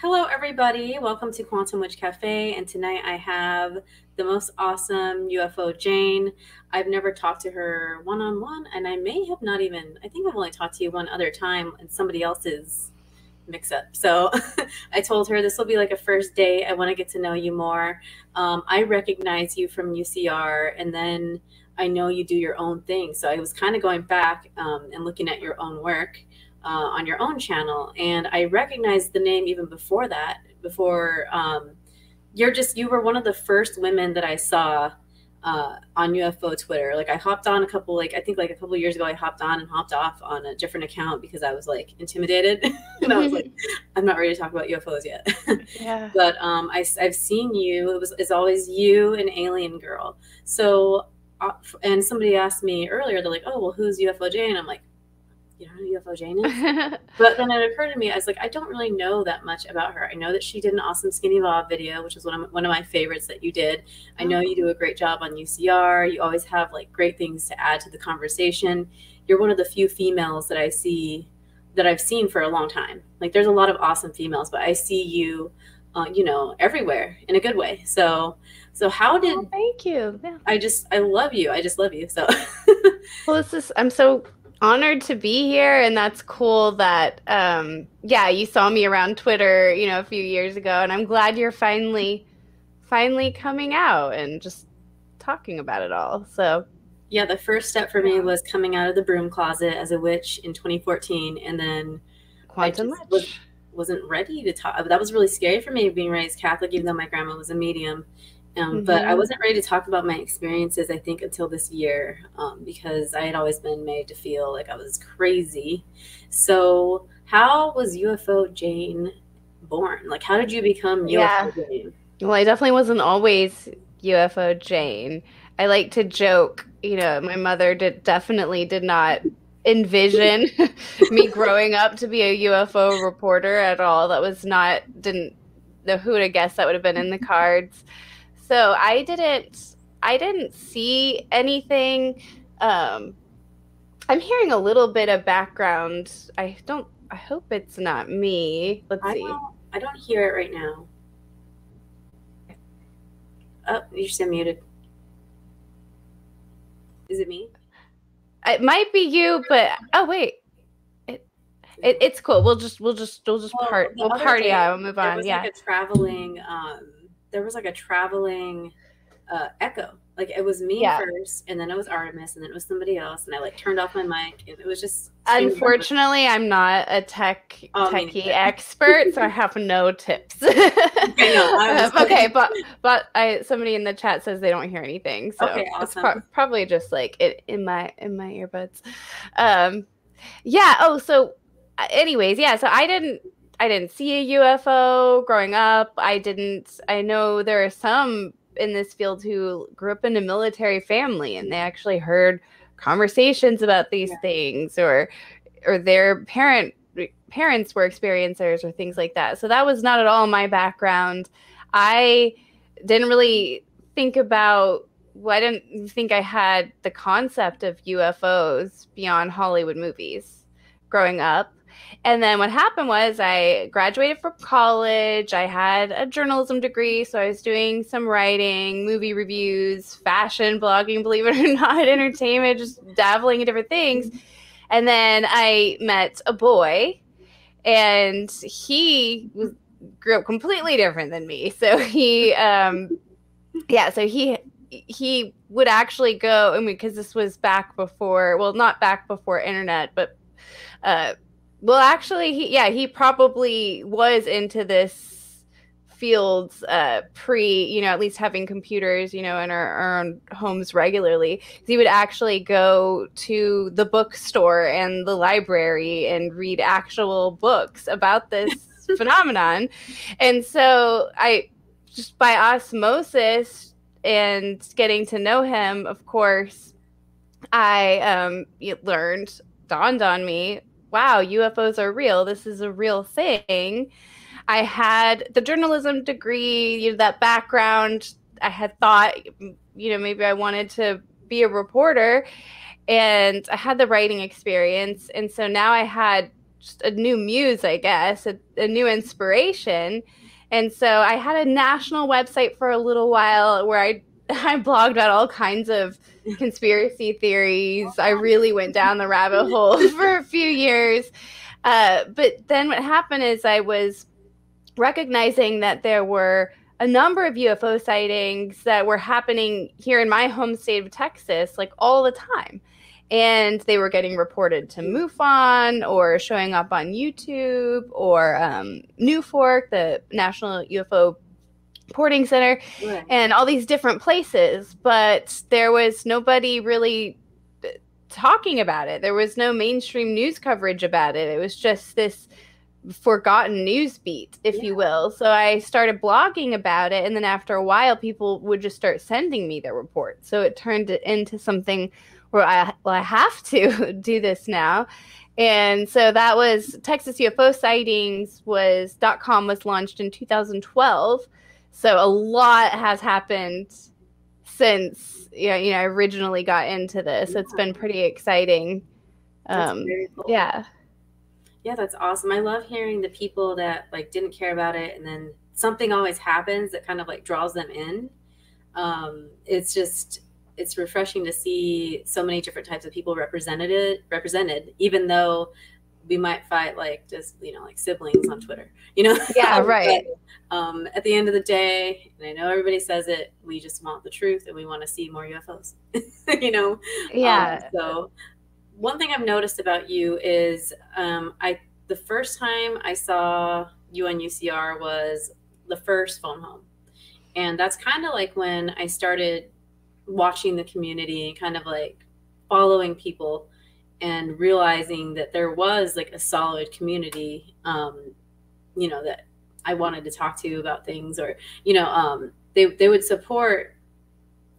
Hello, everybody. Welcome to Quantum Wytch Cafe. And tonight I have the most awesome UFO Jane. I've never talked to her one on one, and I may have not even, I think I've only talked to you one other time in somebody else's mix up. So I told her this will be like a first date. I want to get to know you more. Um, I recognize you from UCR, and then I know you do your own thing. So I was kind of going back um, and looking at your own work uh, on your own channel, and I recognized the name even before that. Before um, you're just you were one of the first women that I saw uh, on UFO Twitter. Like I hopped on a couple, like I think like a couple years ago, I hopped on and hopped off on a different account because I was like intimidated, and I was like, I'm not ready to talk about UFOs yet. yeah. But um, I, I've seen you. It was it's always you and Alien Girl. So uh, and somebody asked me earlier, they're like, oh well, who's UFO Jane? I'm like, you know who UFO Jane is? but then it occurred to me, I was like, I don't really know that much about her. I know that she did an awesome Skinny Bob video, which is one of, one of my favorites that you did. I know you do a great job on UCR. You always have like great things to add to the conversation. You're one of the few females that I see that I've seen for a long time. Like there's a lot of awesome females, but I see you, uh, you know, everywhere in a good way. So, so how did? Oh, thank you. Yeah. I just I love you. I just love you. So. well, this is I'm so honored to be here and that's cool that um yeah you saw me around twitter you know a few years ago and i'm glad you're finally finally coming out and just talking about it all so. Yeah the first step for me was coming out of the broom closet as a witch in 2014 and then quantum witch was, wasn't ready to talk that was really scary for me being raised catholic even though my grandma was a medium um, mm-hmm. But I mm-hmm. wasn't ready to talk about my experiences, I think, until this year um, because I had always been made to feel like I was crazy. So, how was UFO Jane born? Like, how did you become UFO yeah. Jane? Well, I definitely wasn't always UFO Jane. I like to joke, you know, my mother did definitely did not envision me growing up to be a UFO reporter at all. That was not didn't know who would have guessed that would have been in the cards. So I didn't I didn't see anything. Um, I'm hearing a little bit of background. I don't. I hope it's not me. Let's I see. Don't, I don't hear it right now. Oh, you're still muted. Is it me? It might be you, but oh wait, it, it it's cool. We'll just we'll just we'll just well, part we'll party out. We'll move on. yeah, like a traveling um there was like a traveling uh, echo. Like it was me yeah. first, and then it was Artemis, and then it was somebody else, and I like turned off my mic, and it was just. Unfortunately, I'm not a tech oh, techie expert, so I have no tips. know, um, okay, but but I somebody in the chat says they don't hear anything, so okay, awesome. it's pro- probably just like it in my in my earbuds. Um, yeah. Oh, so anyways, yeah. So I didn't I didn't see a UFO growing up. I didn't. I know there are some in this field who grew up in a military family and they actually heard conversations about these yeah. things, or or their parent parents were experiencers or things like that. So that was not at all my background. I didn't really think about well, I didn't think I had the concept of UFOs beyond Hollywood movies growing up. And then what happened was I graduated from college. I had a journalism degree, so I was doing some writing, movie reviews, fashion blogging, believe it or not, entertainment, just dabbling in different things. And then I met a boy, and he was, grew up completely different than me. So he, um, yeah, so he he would actually go. I mean, because this was back before, well, not back before internet, but uh, well, actually, he yeah, he probably was into this fields uh, pre, you know, at least having computers, you know, in our, our own homes regularly. He would actually go to the bookstore and the library and read actual books about this phenomenon. And so I just by osmosis and getting to know him, of course, I um, learned, dawned on me wow, UFOs are real. This is a real thing. I had the journalism degree, you know, that background. I had thought, you know, maybe I wanted to be a reporter and I had the writing experience. And so now I had just a new muse, I guess, a, a new inspiration. And so I had a national website for a little while where I I blogged about all kinds of conspiracy theories. I really went down the rabbit hole for a few years. Uh, but then what happened is I was recognizing that there were a number of UFO sightings that were happening here in my home state of Texas, like all the time. And they were getting reported to MUFON or showing up on YouTube or um, NUFORC, the National UFO Reporting Center, right. and all these different places. But there was nobody really uh, talking about it. There was no mainstream news coverage about it. It was just this forgotten news beat, if yeah. you will. So I started blogging about it. And then after a while, people would just start sending me their reports. So it turned it into something where I, well, I have to do this now. And so that was Texas UFO sightings was dot .com was launched in 2012. So a lot has happened since you know, you know I originally got into this. It's been pretty exciting. Um, cool. Yeah yeah that's awesome i love hearing the people that like didn't care about it and then something always happens that kind of like draws them in um, it's just it's refreshing to see so many different types of people represented represented even though we might fight like just you know like siblings on twitter you know? Yeah right. but, um, at the end of the day and i know everybody says it we just want the truth and we want to see more ufos you know? Yeah. Um, so one thing I've noticed about you is um, I the first time I saw you on UCR was the first phone home, and that's kind of like when I started watching the community, kind of like following people, and realizing that there was like a solid community, um, you know, that I wanted to talk to about things, or you know, um, they they would support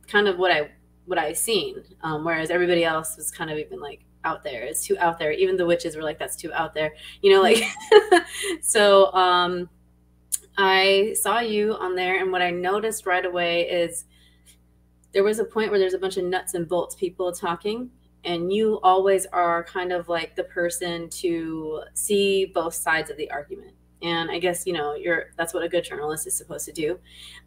kind of what I what I seen, um, whereas everybody else was kind of even like out there. It's too out there. Even the witches were like, that's too out there. You know, like so um I saw you on there and what I noticed right away is there was a point where there's a bunch of nuts and bolts people talking and you always are kind of like the person to see both sides of the argument and i guess you know you're that's what a good journalist is supposed to do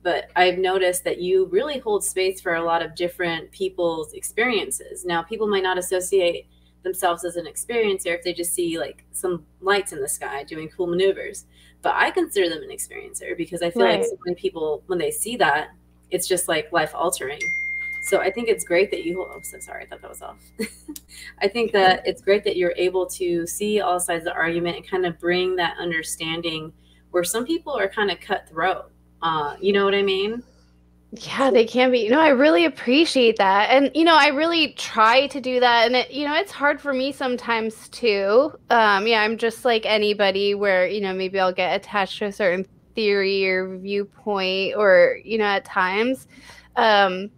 but i've noticed that you really hold space for a lot of different people's experiences now people might not associate themselves as an experiencer if they just see like some lights in the sky doing cool maneuvers. But I consider them an experiencer because I feel right. like so many people, when they see that, it's just like life altering. So I think it's great that you. Oh, so sorry. I thought that was off. I think that it's great that you're able to see all sides of the argument and kind of bring that understanding where some people are kind of cutthroat. Uh, you know what I mean? Yeah, they can be. You know, I really appreciate that. And, you know, I really try to do that. And, it, you know, it's hard for me sometimes too. Um, yeah, I'm just like anybody where, you know, maybe I'll get attached to a certain theory or viewpoint or, you know, at times. Um,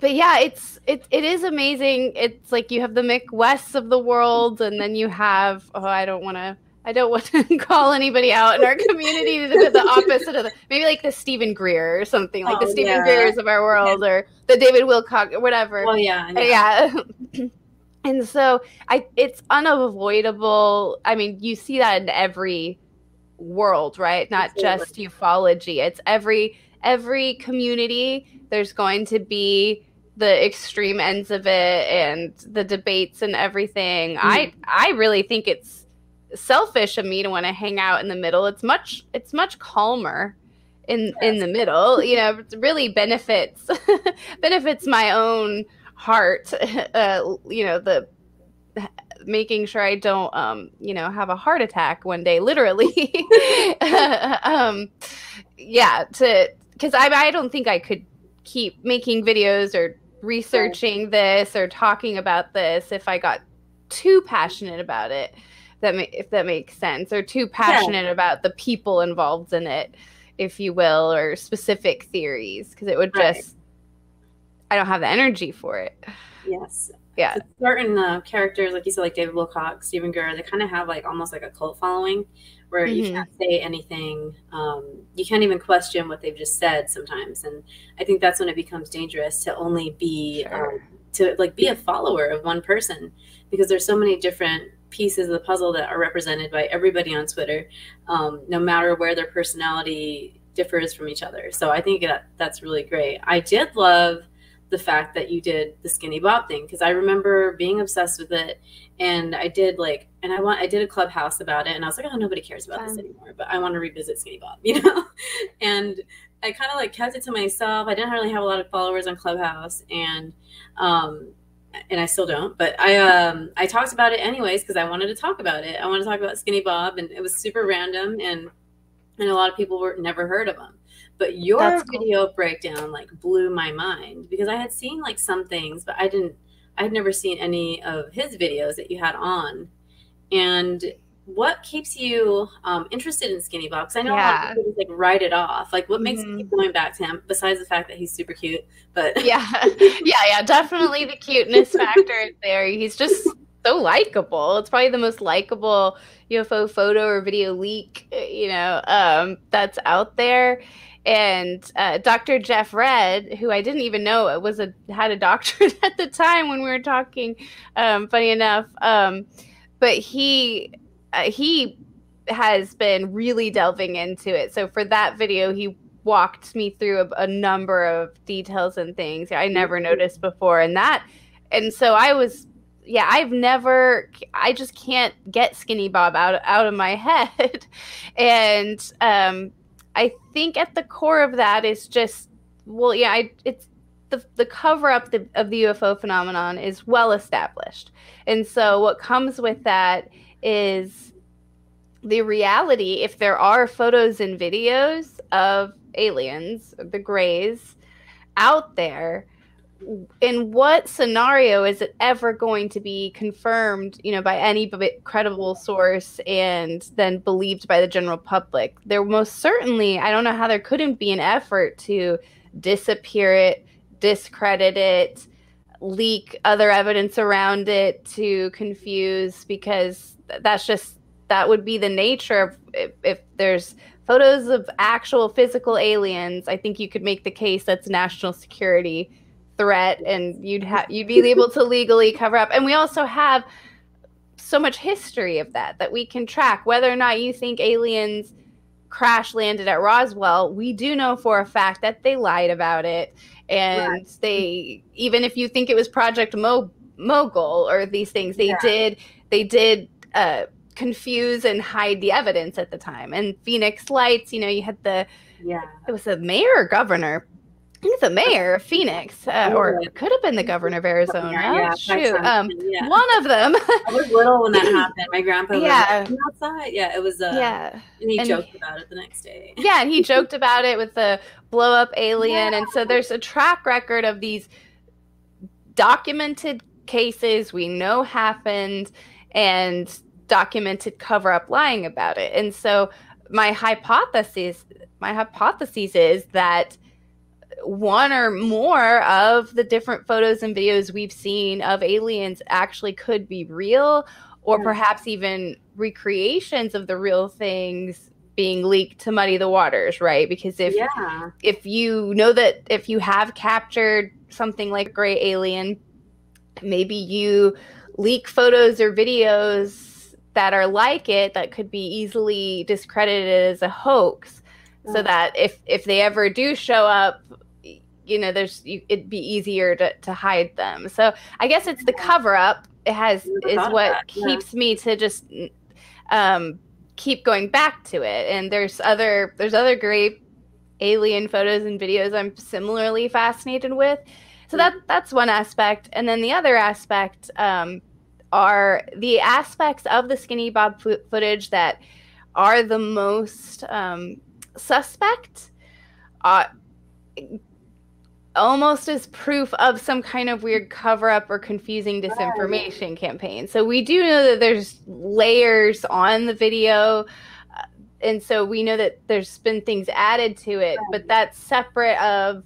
but yeah, it's it it is amazing. It's like you have the Mick Wests of the world, and then you have oh, I don't want to I don't want to call anybody out in our community to the opposite of the maybe like the Steven Greer or something like oh, the Steven yeah. Greers of our world or the David Wilcock or whatever. Well, yeah, yeah. yeah. and so I, it's unavoidable. I mean, you see that in every world, right? Not just ufology. It's every every community. There's going to be the extreme ends of it and the debates and everything. Mm. I I really think it's selfish of me to want to hang out in the middle. It's much it's much calmer in yes. in the middle. You know, it really benefits benefits my own heart. Uh, you know, the making sure I don't um, you know, have a heart attack one day literally. um yeah, to cuz I I don't think I could keep making videos or researching this or talking about this if I got too passionate about it that ma- if that makes sense or too passionate yeah. about the people involved in it if you will or specific theories because it would just I don't have the energy for it. Yes. Yeah. So certain uh, characters like you said like david wilcock Steven Greer, they kind of have like almost like a cult following where mm-hmm. you can't say anything um, you can't even question what they've just said sometimes and i think that's when it becomes dangerous to only be sure. um, to like be a follower of one person because there's so many different pieces of the puzzle that are represented by everybody on Twitter, um, no matter where their personality differs from each other. So I think that that's really great. I did love the fact that you did the skinny bob thing because I remember being obsessed with it and I did like and I want I did a clubhouse about it and I was like oh nobody cares about this anymore but I want to revisit skinny bob you know and I kind of like kept it to myself I didn't really have a lot of followers on clubhouse and um and I still don't but I um I talked about it anyways because I wanted to talk about it I wanted to talk about skinny bob and it was super random and and a lot of people were never heard of him but your That's video cool. breakdown like blew my mind because I had seen like some things, but I didn't. I'd never seen any of his videos that you had on. And what keeps you um, interested in Skinny Bob? Because I know yeah. a lot of people just, like write it off. Like, what makes mm-hmm. you keep going back to him besides the fact that he's super cute? But yeah, yeah, yeah, definitely the cuteness factor is there. He's just so likable. It's probably the most likable UFO photo or video leak, you know, um, that's out there and uh, Dr. Jeff Red, who I didn't even know was a had a doctorate at the time when we were talking. Um, funny enough, um, but he uh, he has been really delving into it. So for that video, he walked me through a, a number of details and things I never mm-hmm. noticed before, and that, and so I was yeah, I've never I just can't get skinny bob out out of my head. and um I think at the core of that is just well, yeah, I, it's the the cover up the, of the UFO phenomenon is well established, and so what comes with that is the reality. If there are photos and videos of aliens, the Greys, out there, in what scenario is it ever going to be confirmed you know by any credible source and then believed by the general public? There most certainly i don't know how there couldn't be an effort to disappear it discredit it leak other evidence around it to confuse because that's just that would be the nature of if, if there's photos of actual physical aliens i think you could make the case that's national security threat and you'd have you'd be able to legally cover up. And we also have so much history of that that we can track whether or not you think aliens crash landed at Roswell. We do know for a fact that they lied about it. And right. they even if you think it was project Mo- mogul or these things they yeah. did they did uh, confuse and hide the evidence at the time. And phoenix lights you know you had the yeah. it was the mayor or governor I think the mayor of Phoenix, uh, or it could have been the governor of Arizona. Yeah, Shoot, um, yeah. one of them. I was little when that happened. My grandpa yeah. was outside. Yeah, it was. Uh, yeah, and he and joked about it the next day. Yeah, and he joked about it with the blow up alien, yeah. and so there's a track record of these documented cases we know happened, and documented cover up lying about it. And so my hypothesis, my hypothesis is that one or more of the different photos and videos we've seen of aliens actually could be real or perhaps even recreations of the real things being leaked to muddy the waters right? Because if yeah. if you know that if you have captured something like a gray alien maybe you leak photos or videos that are like it that could be easily discredited as a hoax. So that if if they ever do show up you know there's you, it'd be easier to, to hide them. So i guess it's the cover up. It has is what that, keeps yeah. me to just um keep going back to it. And there's other there's other great alien photos and videos i'm similarly fascinated with. So that that's one aspect. And then the other aspect um, are the aspects of the skinny bob footage that are the most um, suspect uh, almost as proof of some kind of weird cover up or confusing disinformation campaign. So we do know that there's layers on the video. Uh, and so we know that there's been things added to it, but that's separate of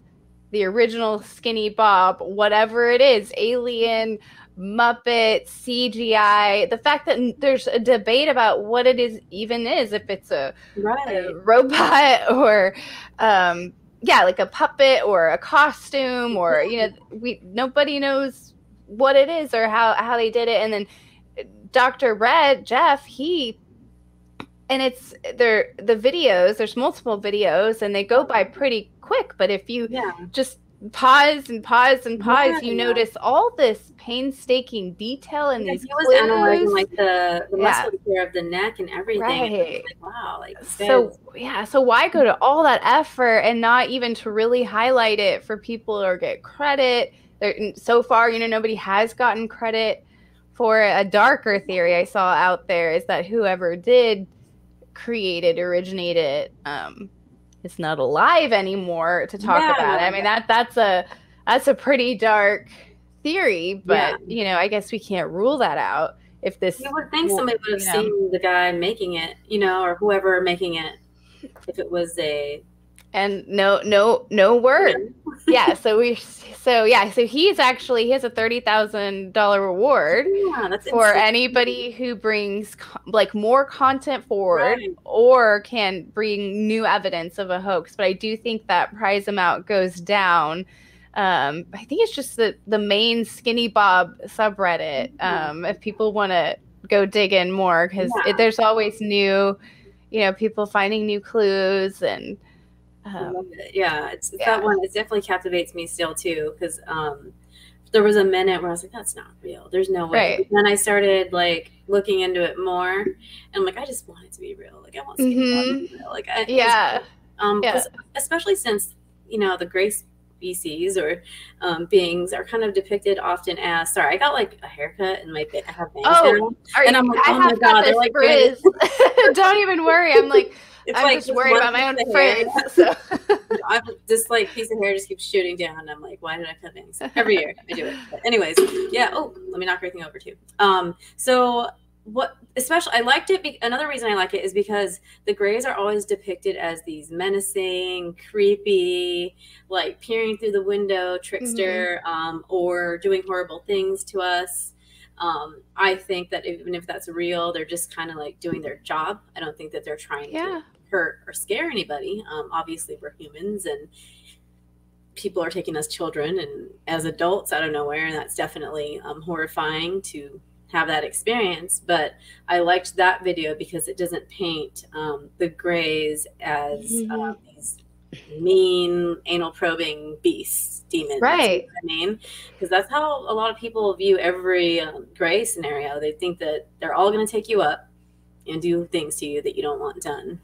the original Skinny Bob, whatever it is, alien, Muppet, CGI. The fact that there's a debate about what it is even is, if it's a, right. a robot or um, yeah, like a puppet or a costume or you know, we nobody knows what it is or how how they did it, and then uh, Dr. Red, Jeff, he and it's there the videos, there's multiple videos and they go by pretty quick, but if you yeah. just pause and pause and pause, yeah, you yeah. notice all this painstaking detail in yeah, these. He was clues. analyzing like the, the musculature of the neck and everything. Right. And like, wow, like so yeah. So why go to all that effort and not even to really highlight it for people or get credit? There, so far, you know, nobody has gotten credit for a darker theory I saw out there is that whoever did create it, originate it, um, is not alive anymore to talk yeah, about it. I mean that that's a that's a pretty dark theory, but yeah. you know, I guess we can't rule that out. If this, you would think somebody would have know. seen the guy making it, you know, or whoever making it, if it was a and no no no word yeah so we so yeah so he's actually he has a $30000 reward yeah, for insane. anybody who brings like more content forward right. or can bring new evidence of a hoax but i do think that prize amount goes down um, i think it's just the the main skinny bob subreddit mm-hmm. um, if people want to go dig in more because yeah. there's always new you know people finding new clues and um, yeah, it's yeah. that one. It definitely captivates me still too because um, there was a minute where I was like, "That's not real. There's no way." Right. then I started like looking into it more, and like, I just want it to be real. Like I want mm-hmm. to be real. Like I, yeah, um, yeah. especially since you know the grace species or um, beings are kind of depicted often as sorry i got like a haircut and my i have bangs oh, and i'm like oh my god they're like don't even worry i'm like it's I'm like just worried about my own friends. So. I'm just like piece of hair just keeps shooting down. I'm like, why did I cut bangs? Every year I do it. But anyways, yeah. Oh, let me knock everything over too. Um, so what especially I liked it. Be- another reason I like it is because the Greys are always depicted as these menacing, creepy, like peering through the window trickster, mm-hmm. um, or doing horrible things to us. Um, I think that even if that's real, they're just kind of like doing their job. I don't think that they're trying yeah. to hurt or scare anybody. Um, obviously, we're humans and people are taking us children and as adults out of nowhere, and that's definitely um, horrifying to have that experience. But I liked that video because it doesn't paint um, the Greys as mm-hmm. uh, these mean anal probing beasts, demons. Right. I mean, because that's how a lot of people view every um, Grey scenario. They think that they're all going to take you up and do things to you that you don't want done.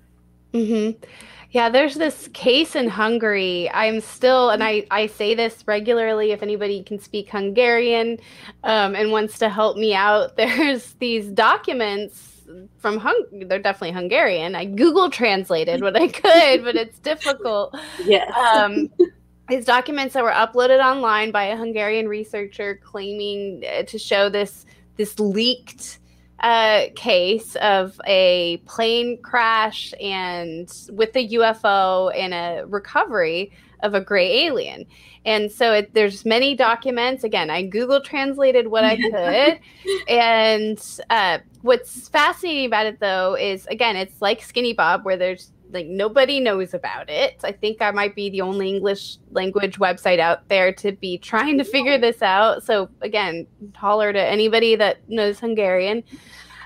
Mm-hmm. Yeah, there's this case in Hungary. I'm still, and I, I say this regularly if anybody can speak Hungarian um, and wants to help me out. There's these documents from Hung they're definitely Hungarian. I Google translated what I could, but it's difficult. Yes. Um, these documents that were uploaded online by a Hungarian researcher claiming uh, to show this this leaked uh, case of a plane crash and with a UFO and a recovery of a gray alien. And so it, there's many documents. Again, I Google translated what I could. and uh, what's fascinating about it, though, is again, it's like Skinny Bob, where there's like nobody knows about it. I think I might be the only English language website out there to be trying to figure this out. So again, holler to anybody that knows Hungarian.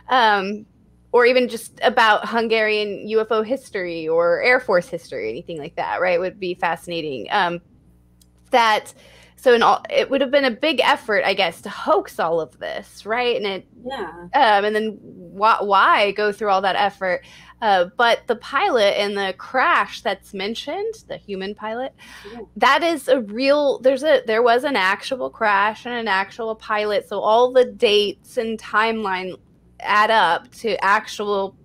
Um, or even just about Hungarian UFO history or Air Force history, anything like that, right? Would be fascinating. Um, that so in all it would have been a big effort i guess to hoax all of this right and it yeah um, and then why, why go through all that effort uh, but the pilot and the crash that's mentioned the human pilot that is a real there's a there was an actual crash and an actual pilot. So all the dates and timeline add up to actual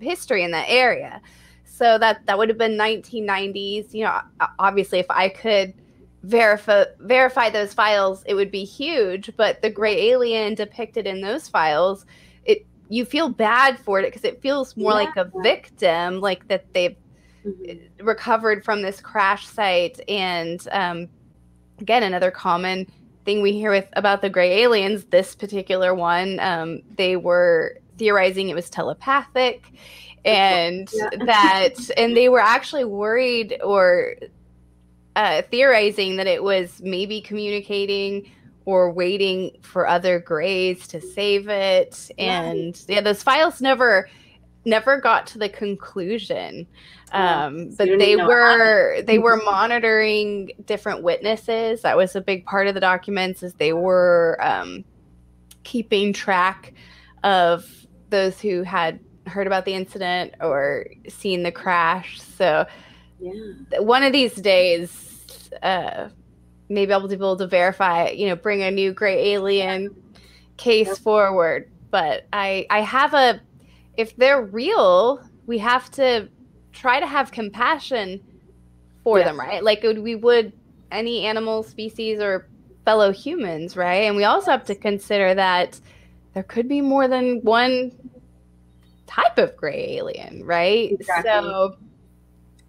history in that area. So that that would have been 1990s you know obviously if i could verify verify those files, it would be huge. But the gray alien depicted in those files, you feel bad for it because it feels more yeah. like a victim, like that they've mm-hmm. recovered from this crash site. And um, again, another common thing we hear with about the gray aliens, this particular one, um, they were theorizing it was telepathic and yeah. that and they were actually worried or uh, theorizing that it was maybe communicating or waiting for other grays to save it. And yeah those files never never got to the conclusion. Um, but they were they were monitoring different witnesses. That was a big part of the documents is they were um, keeping track of those who had heard about the incident or seen the crash. So yeah. one of these days uh, maybe I'll be able to verify you know bring a new gray alien case forward but i i have a if they're real, we have to try to have compassion for yes. them, right? Like we would any animal species or fellow humans, right? And we also have to consider that there could be more than one type of gray alien, right? Exactly. So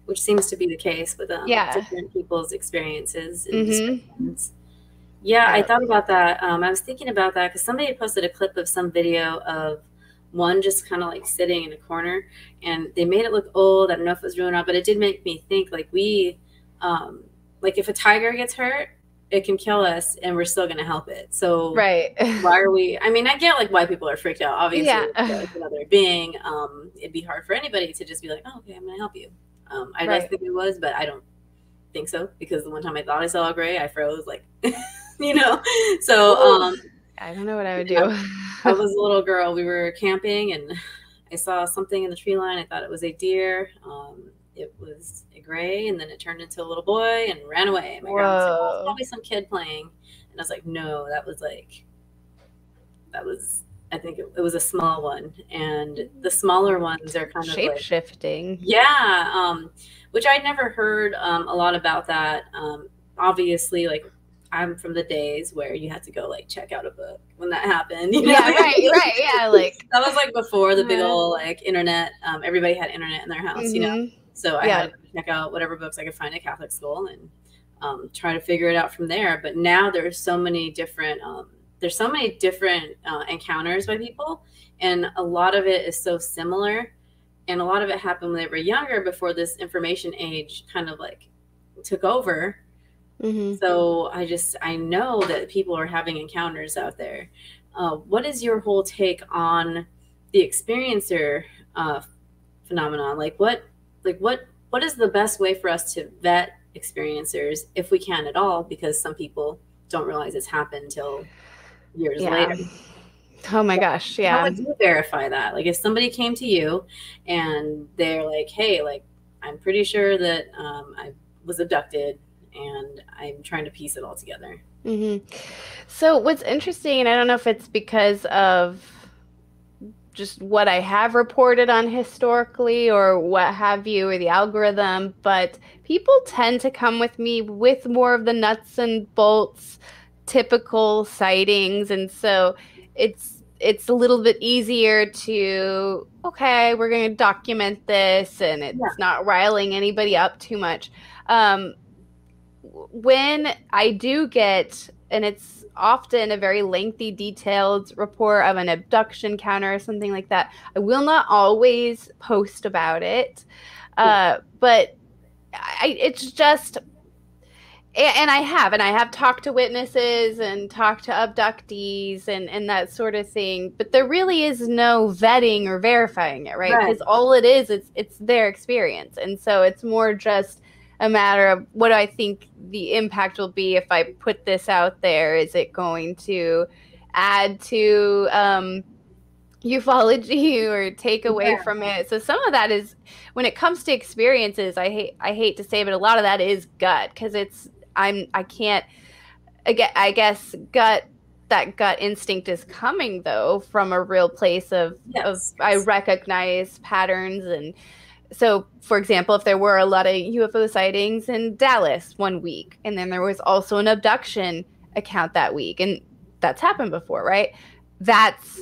which seems to be the case with um, yeah. different people's experiences and mm-hmm. Yeah, I thought about that. Um, I was thinking about that because somebody posted a clip of some video of one just kind of like sitting in a corner and they made it look old. I don't know if it was ruined or not, but it did make me think like we, um, like if a tiger gets hurt, it can kill us and we're still going to help it. So right. why are we, I mean, I get like why people are freaked out. Obviously, yeah. another being, um, it'd be hard for anybody to just be like, oh, okay, I'm going to help you. Um, I right. think it was, but I don't think so because the one time I thought I saw a gray, I froze like, you know, so, um, I don't know what I would do. I was a little girl. We were camping and I saw something in the tree line. I thought it was a deer. Um, it was a gray, and then it turned into a little boy and ran away. My grandma said, oh, probably some kid playing. And I was like, no, that was like, that was, I think it, it was a small one. And the smaller ones are kind of shape like, shifting. Yeah. Um, which I'd never heard um, a lot about that. Um, obviously, like I'm from the days where you had to go like check out a book when that happened. You know? Yeah, right, right, yeah. Like that was like before the big old like internet. Um, everybody had internet in their house, mm-hmm. you know. Mm-hmm. So I yeah. had to check out whatever books I could find at Catholic school and um, try to figure it out from there. But now there's so many different um, there's so many different uh, encounters by people, and a lot of it is so similar, and a lot of it happened when they were younger before this information age kind of like took over Mm-hmm. So I just I know that people are having encounters out there. Uh, what is your whole take on the experiencer uh, phenomenon? Like what like what what is the best way for us to vet experiencers if we can at all? Because some people don't realize it's happened until years yeah. later. Oh my gosh, yeah. How would you verify that? Like if somebody came to you and they're like, "Hey, like I'm pretty sure that um, I was abducted and I'm trying to piece it all together. Mm-hmm. So, what's interesting, and I don't know if it's because of just what I have reported on historically or what have you, or the algorithm, but people tend to come with me with more of the nuts and bolts, typical sightings. And so it's it's a little bit easier to okay we're going to document this and it's yeah. not riling anybody up too much um, when I do get, and it's often a very lengthy, detailed report of an abduction counter or something like that, I will not always post about it. Uh, but I, it's just, and I have, and I have talked to witnesses and talked to abductees and, and that sort of thing. But there really is no vetting or verifying it, right? Because right. all it is, it's it's their experience, and so it's more just a matter of what I think the impact will be if I put this out there. Is it going to add to um, ufology or take away yeah. from it? So some of that is when it comes to experiences. I hate I hate to say, but a lot of that is gut because it's I'm I can't. again I guess gut that gut instinct is coming though from a real place of yes. of I recognize patterns and so for example if there were a lot of ufo sightings in dallas one week and then there was also an abduction account that week and that's happened before right that's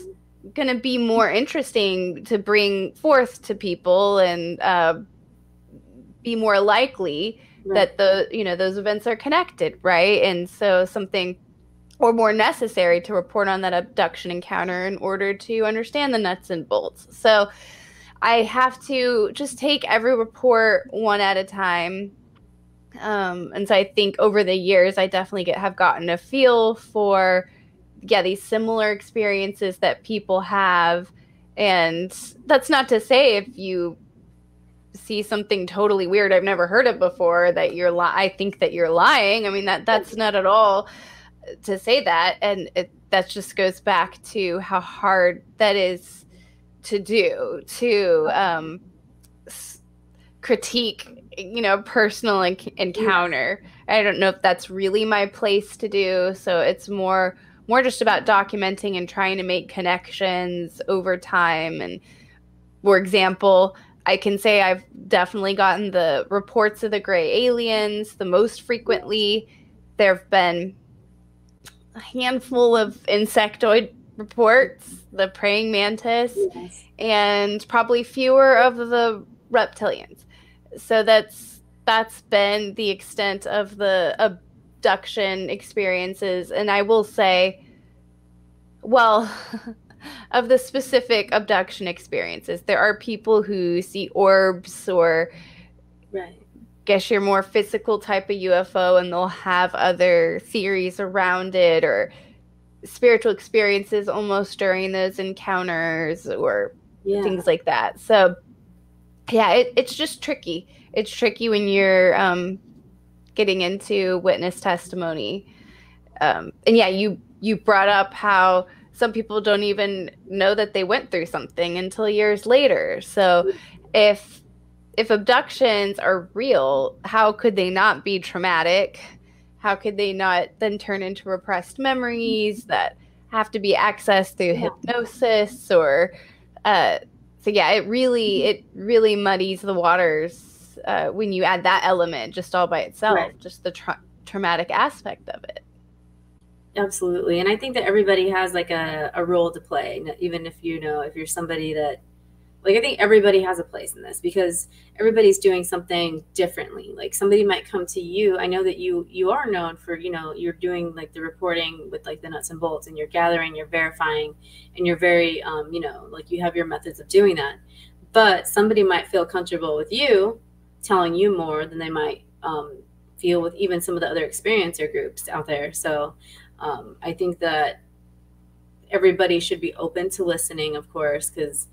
going to be more interesting to bring forth to people and uh, be more likely that the you know those events are connected right? And so something or more necessary to report on that abduction encounter in order to understand the nuts and bolts. So I have to just take every report one at a time. Um, and so I think over the years, I definitely get, have gotten a feel for, yeah, these similar experiences that people have. And that's not to say if you see something totally weird I've never heard of before that you're li- I think that you're lying. I mean that that's not at all to say that. And it, that just goes back to how hard that is to do to um, s- critique you know personal enc- encounter. I don't know if that's really my place to do. So it's more more just about documenting and trying to make connections over time. And for example i can say i've definitely gotten the reports of the gray aliens the most frequently. There have been a handful of insectoid reports the praying mantis yes. and probably fewer of the reptilians. So that's that's been the extent of the abduction experiences. And i will say well of the specific abduction experiences there are people who see orbs or right guess your more physical type of ufo and they'll have other theories around it or spiritual experiences almost during those encounters or yeah. things like that so yeah, it, it's just tricky. It's tricky when you're um, getting into witness testimony. Um, and yeah, you you brought up how some people don't even know that they went through something until years later. So if if abductions are real, how could they not be traumatic? How could they not then turn into repressed memories that have to be accessed through hypnosis or uh, so yeah, it really it really muddies the waters uh, when you add that element just all by itself, right. just the tra- traumatic aspect of it. Absolutely, and I think that everybody has like a, a role to play, even if you know if you're somebody that like i think everybody has a place in this because everybody's doing something differently like somebody might come to you i know that you you are known for you know you're doing like the reporting with like the nuts and bolts and you're gathering you're verifying and you're very um, you know like you have your methods of doing that but somebody might feel comfortable with you telling you more than they might um, feel with even some of the other experiencer groups out there so um, i think that everybody should be open to listening of course because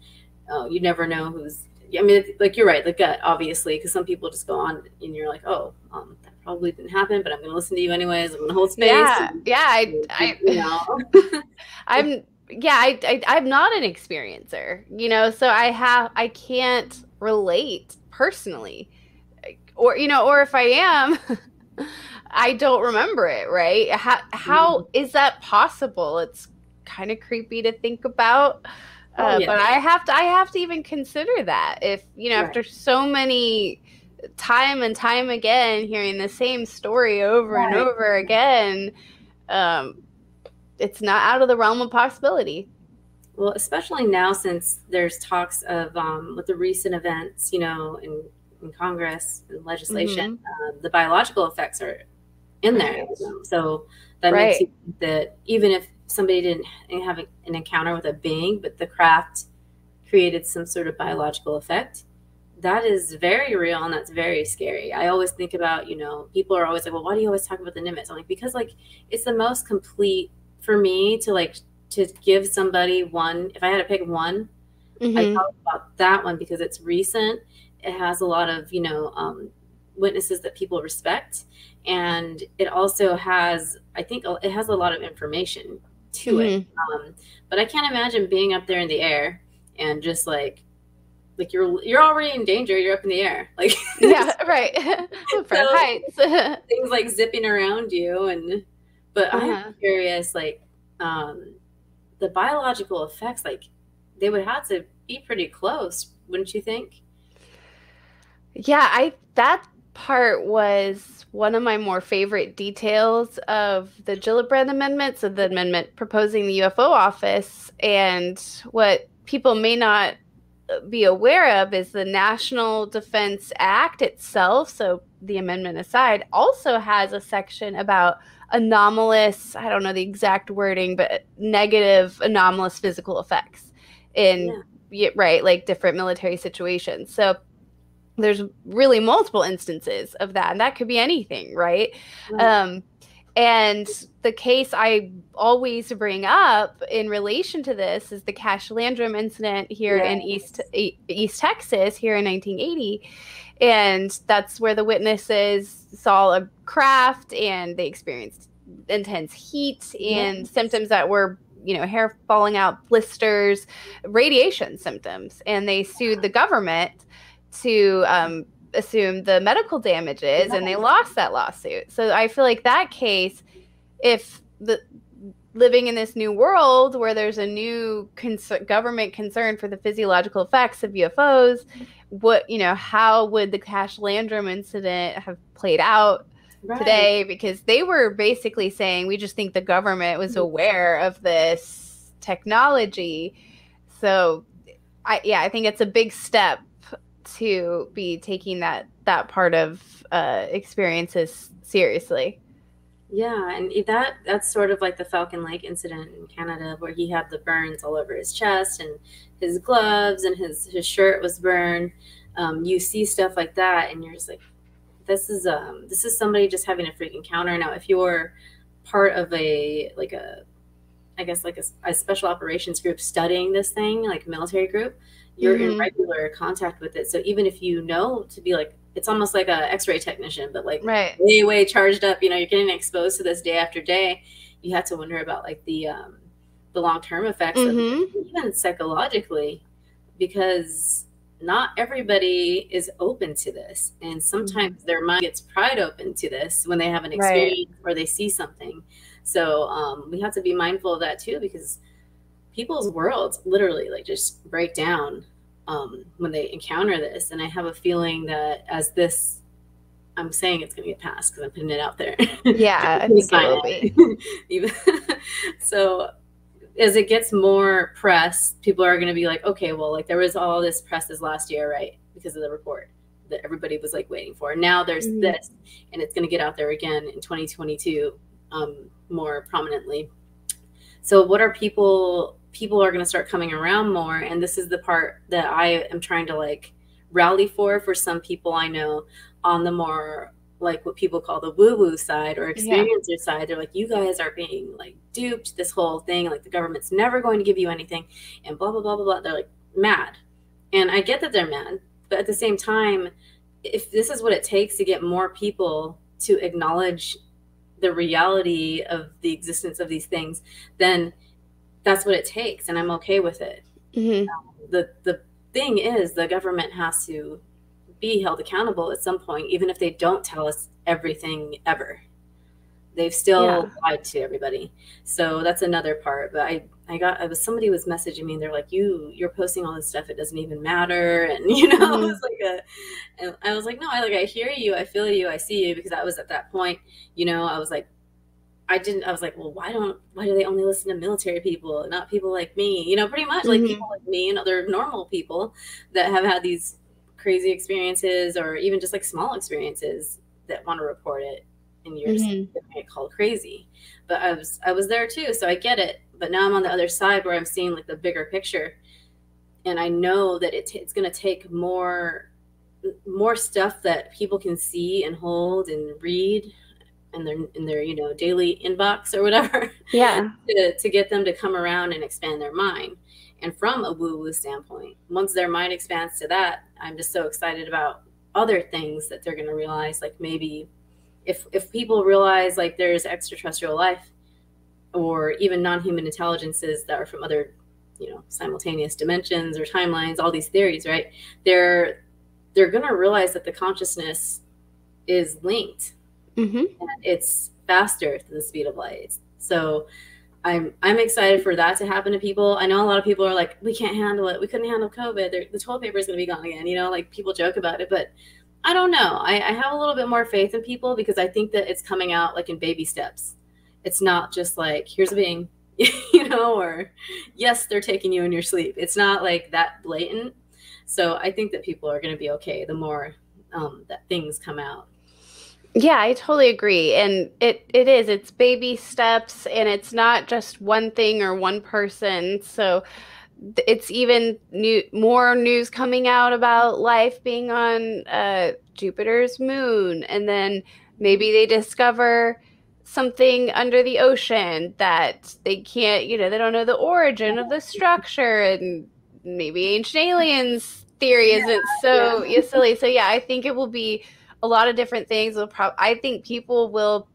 oh, you never know who's. I mean, like you're right, the gut, obviously, because some people just go on and you're like, oh, um, that probably didn't happen, but I'm going to listen to you anyways. I'm going to hold space. Yeah, and, yeah. I, I, you know. I'm, yeah, I, I, I'm not an experiencer, you know, so I have, I can't relate personally, or you know, or if I am. I don't remember it, right? How, how mm. is that possible? It's kind of creepy to think about. Oh, uh, yeah. But I have to I have to even consider that if you know right. after so many time and time again hearing the same story over right. and over again, um, it's not out of the realm of possibility. Well, especially now since there's talks of um, with the recent events, you know, in, in Congress and legislation, mm-hmm. uh, the biological effects are in there. So that makes you think that even if somebody didn't have an encounter with a being, but the craft created some sort of biological effect. That is very real and that's very scary. I always think about, you know, people are always like, well, why do you always talk about the Nimitz? I'm like, because like it's the most complete for me to like to give somebody one. If I had to pick one, mm-hmm. I talk about that one because it's recent. It has a lot of, you know, um, witnesses that people respect, and it also has, I think, it has a lot of information to mm-hmm. it. Um, but I can't imagine being up there in the air and just like like you're you're already in danger. You're up in the air, like yeah, right. so heights, things like zipping around you, and but uh-huh. I'm curious, like um, the biological effects, like they would have to be pretty close, wouldn't you think? Yeah, I that part was one of my more favorite details of the Gillibrand Amendment, so the amendment proposing the UFO office. And what people may not be aware of is the National Defense Act itself, so the amendment aside, also has a section about anomalous, I don't know the exact wording, but negative anomalous physical effects in, yeah. right, like different military situations. So there's really multiple instances of that and that could be anything right, right. um and the case I always bring up in relation to this is the Cash Landrum incident here yes. in East East Texas here in 1980, and that's where the witnesses saw a craft and they experienced intense heat and yes. symptoms that were you know hair falling out, blisters, radiation symptoms, and they sued the government to um, assume the medical damages and they lost that lawsuit. So I feel like that case, if the living in this new world where there's a new cons- government concern for the physiological effects of UFOs, what you know, how would the Cash Landrum incident have played out right. today? Because they were basically saying we just think the government was mm-hmm. aware of this technology. So, I yeah, I think it's a big step to be taking that that part of uh, experiences seriously. Yeah, and that that's sort of like the Falcon Lake incident in Canada where he had the burns all over his chest and his gloves and his his shirt was burned. Um, you see stuff like that, and you're just like, this is um this is somebody just having a freak encounter. Now, if you're part of a like a I guess like a, a special operations group studying this thing, like a military group, you're mm-hmm. in regular contact with it. So even if you know to be like, it's almost like a X-ray technician, but like right. way way charged up. You know, you're getting exposed to this day after day. You have to wonder about like the um, the long term effects, mm-hmm. of, even psychologically, because not everybody is open to this, and sometimes mm-hmm. their mind gets pried open to this when they have an experience right. or they see something. So um, we have to be mindful of that too, because people's worlds literally like just break down um, when they encounter this. And I have a feeling that as this, I'm saying it's going to get passed because I'm putting it out there. Yeah, I think it will be. So, as it gets more press, people are going to be like, okay, well, like there was all this press this last year, right? Because of the report that everybody was like waiting for. Now there's mm-hmm. this, and it's going to get out there again in 2022 um, more prominently. So, what are people people are going to start coming around more and this is the part that i am trying to like rally for for some people i know on the more like what people call the woo woo side or experiencer yeah. side. They're like you guys are being like duped. This whole thing like the government's never going to give you anything and blah blah blah blah blah. They're like mad. And i get that they're mad but at the same time if this is what it takes to get more people to acknowledge the reality of the existence of these things then that's what it takes and i'm okay with it mm-hmm. um, the the thing is the government has to be held accountable at some point even if they don't tell us everything ever they've still yeah. lied to everybody so that's another part but i i got i was somebody was messaging me and they're like you you're posting all this stuff it doesn't even matter and you know mm-hmm. it was like a and i was like no i like i hear you i feel you i see you because i was at that point you know i was like I didn't. I was like, well, why don't why do they only listen to military people, not people like me? You know, pretty much like mm-hmm. people like me and other normal people that have had these crazy experiences or even just like small experiences that want to report it, and you're mm-hmm. get called crazy. But I was I was there too, so I get it. But now I'm on the other side where I'm seeing like the bigger picture, and I know that it t- it's going to take more more stuff that people can see and hold and read in their in their you know daily inbox or whatever yeah. to, to get them to come around and expand their mind. And from a woo woo standpoint once their mind expands to that i'm just so excited about other things that they're going to realize. Like maybe if if people realize like there's extraterrestrial life or even non-human intelligences that are from other you know simultaneous dimensions or timelines all these theories right? They're they're going to realize that the consciousness is linked Mm-hmm. It's faster than the speed of light. So I'm I'm excited for that to happen to people. I know a lot of people are like, we can't handle it. We couldn't handle COVID. They're, the toilet paper is going to be gone again. You know, like people joke about it, but I don't know. I, I have a little bit more faith in people because I think that it's coming out like in baby steps. It's not just like here's a being, you know, or yes, they're taking you in your sleep. It's not like that blatant. So I think that people are going to be okay the more um, that things come out. Yeah, I totally agree. And it it is. It's baby steps and it's not just one thing or one person. So it's even new more news coming out about life being on uh, Jupiter's moon, and then maybe they discover something under the ocean that they can't, you know, they don't know the origin of the structure, and maybe ancient aliens theory isn't yeah, so yeah. silly. So yeah, I think it will be a lot of different things. Will pro- I think people will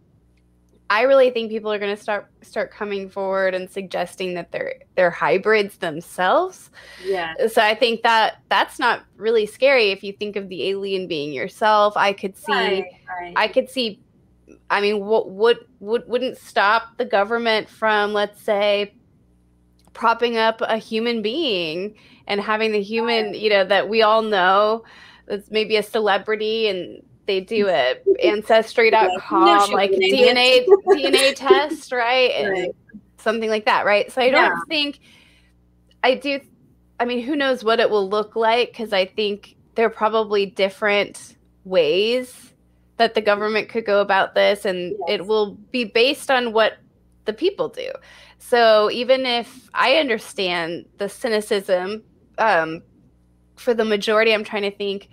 I really think people are going to start start coming forward and suggesting that they're they're hybrids themselves. Yeah. So I think that that's not really scary if you think of the alien being yourself. I could see right, right. I could see I mean what would would wouldn't stop the government from let's say propping up a human being and having the human, you know, that we all know that's maybe a celebrity and they do a ancestry.com no, like DNA DNA test, right? And something like that, right? So I don't yeah. think I do I mean, who knows what it will look like cuz I think there are probably different ways that the government could go about this and yes. it will be based on what the people do. So even if I understand the cynicism um, for the majority I'm trying to think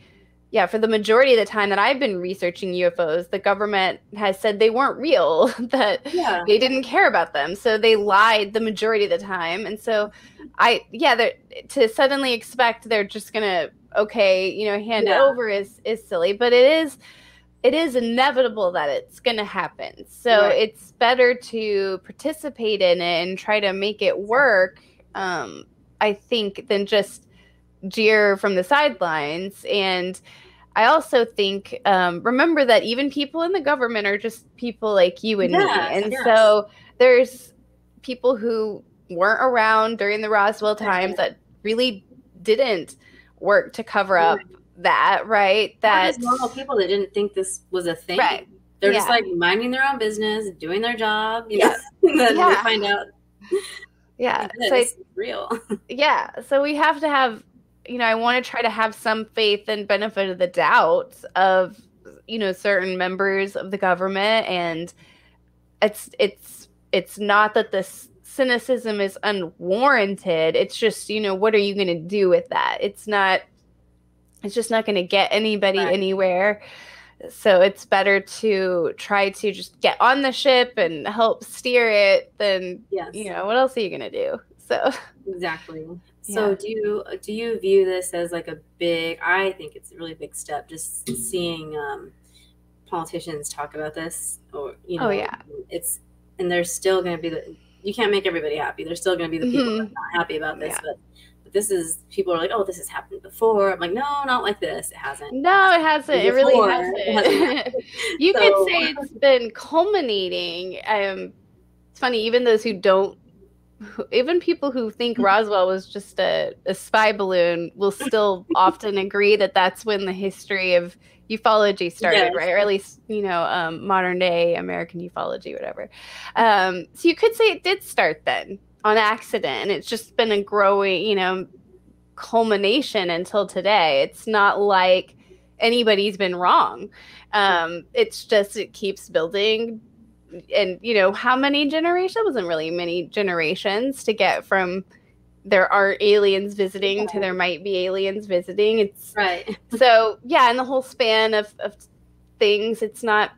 yeah, for the majority of the time that I've been researching UFOs, the government has said they weren't real, that yeah. they didn't care about them. So they lied the majority of the time. And so I, yeah, to suddenly expect they're just going to, okay, you know, hand yeah. it over is, is silly, but it is, it is inevitable that it's going to happen. So right. it's better to participate in it and try to make it work. Um, I think than just jeer from the sidelines and I also think um, remember that even people in the government are just people like you and yes, me, and yes. so there's people who weren't around during the Roswell times that really didn't work to cover up that, right? That normal people that didn't think this was a thing. Right. They're yeah. just like minding their own business, doing their job, you know. and then yeah. they find out. Yeah, it's so, real. yeah, so we have to have you know, I want to try to have some faith and benefit of the doubt of, you know, certain members of the government. And it's, it's, it's not that this cynicism is unwarranted. It's just, you know, what are you going to do with that? It's not, it's just not going to get anybody right. anywhere. So it's better to try to just get on the ship and help steer it than, yes. you know, what else are you going to do? So exactly. So yeah. do you do you view this as like a big? I think it's a really big step. Just seeing um, politicians talk about this, or you oh, know, oh yeah, it's and there's still going to be the. You can't make everybody happy. There's still going to be the people mm-hmm. that are not happy about this, yeah. but but this is people are like, oh, this has happened before. I'm like, no, not like this. It hasn't. No, it hasn't. Before, it really hasn't. It hasn't you so, could say it's been culminating. Um, it's funny, even those who don't even people who think mm-hmm. Roswell was just a, a spy balloon will still often agree that that's when the history of ufology started, yes. right? Or at least, you know, um, modern day American ufology, whatever. Um, so you could say it did start then on accident. And it's just been a growing, you know, culmination until today. It's not like anybody's been wrong. Um, it's just, it keeps building and you know how many generations? Wasn't really many generations to get from there are aliens visiting yeah. to there might be aliens visiting. It's right. so yeah in the whole span of, of things it's not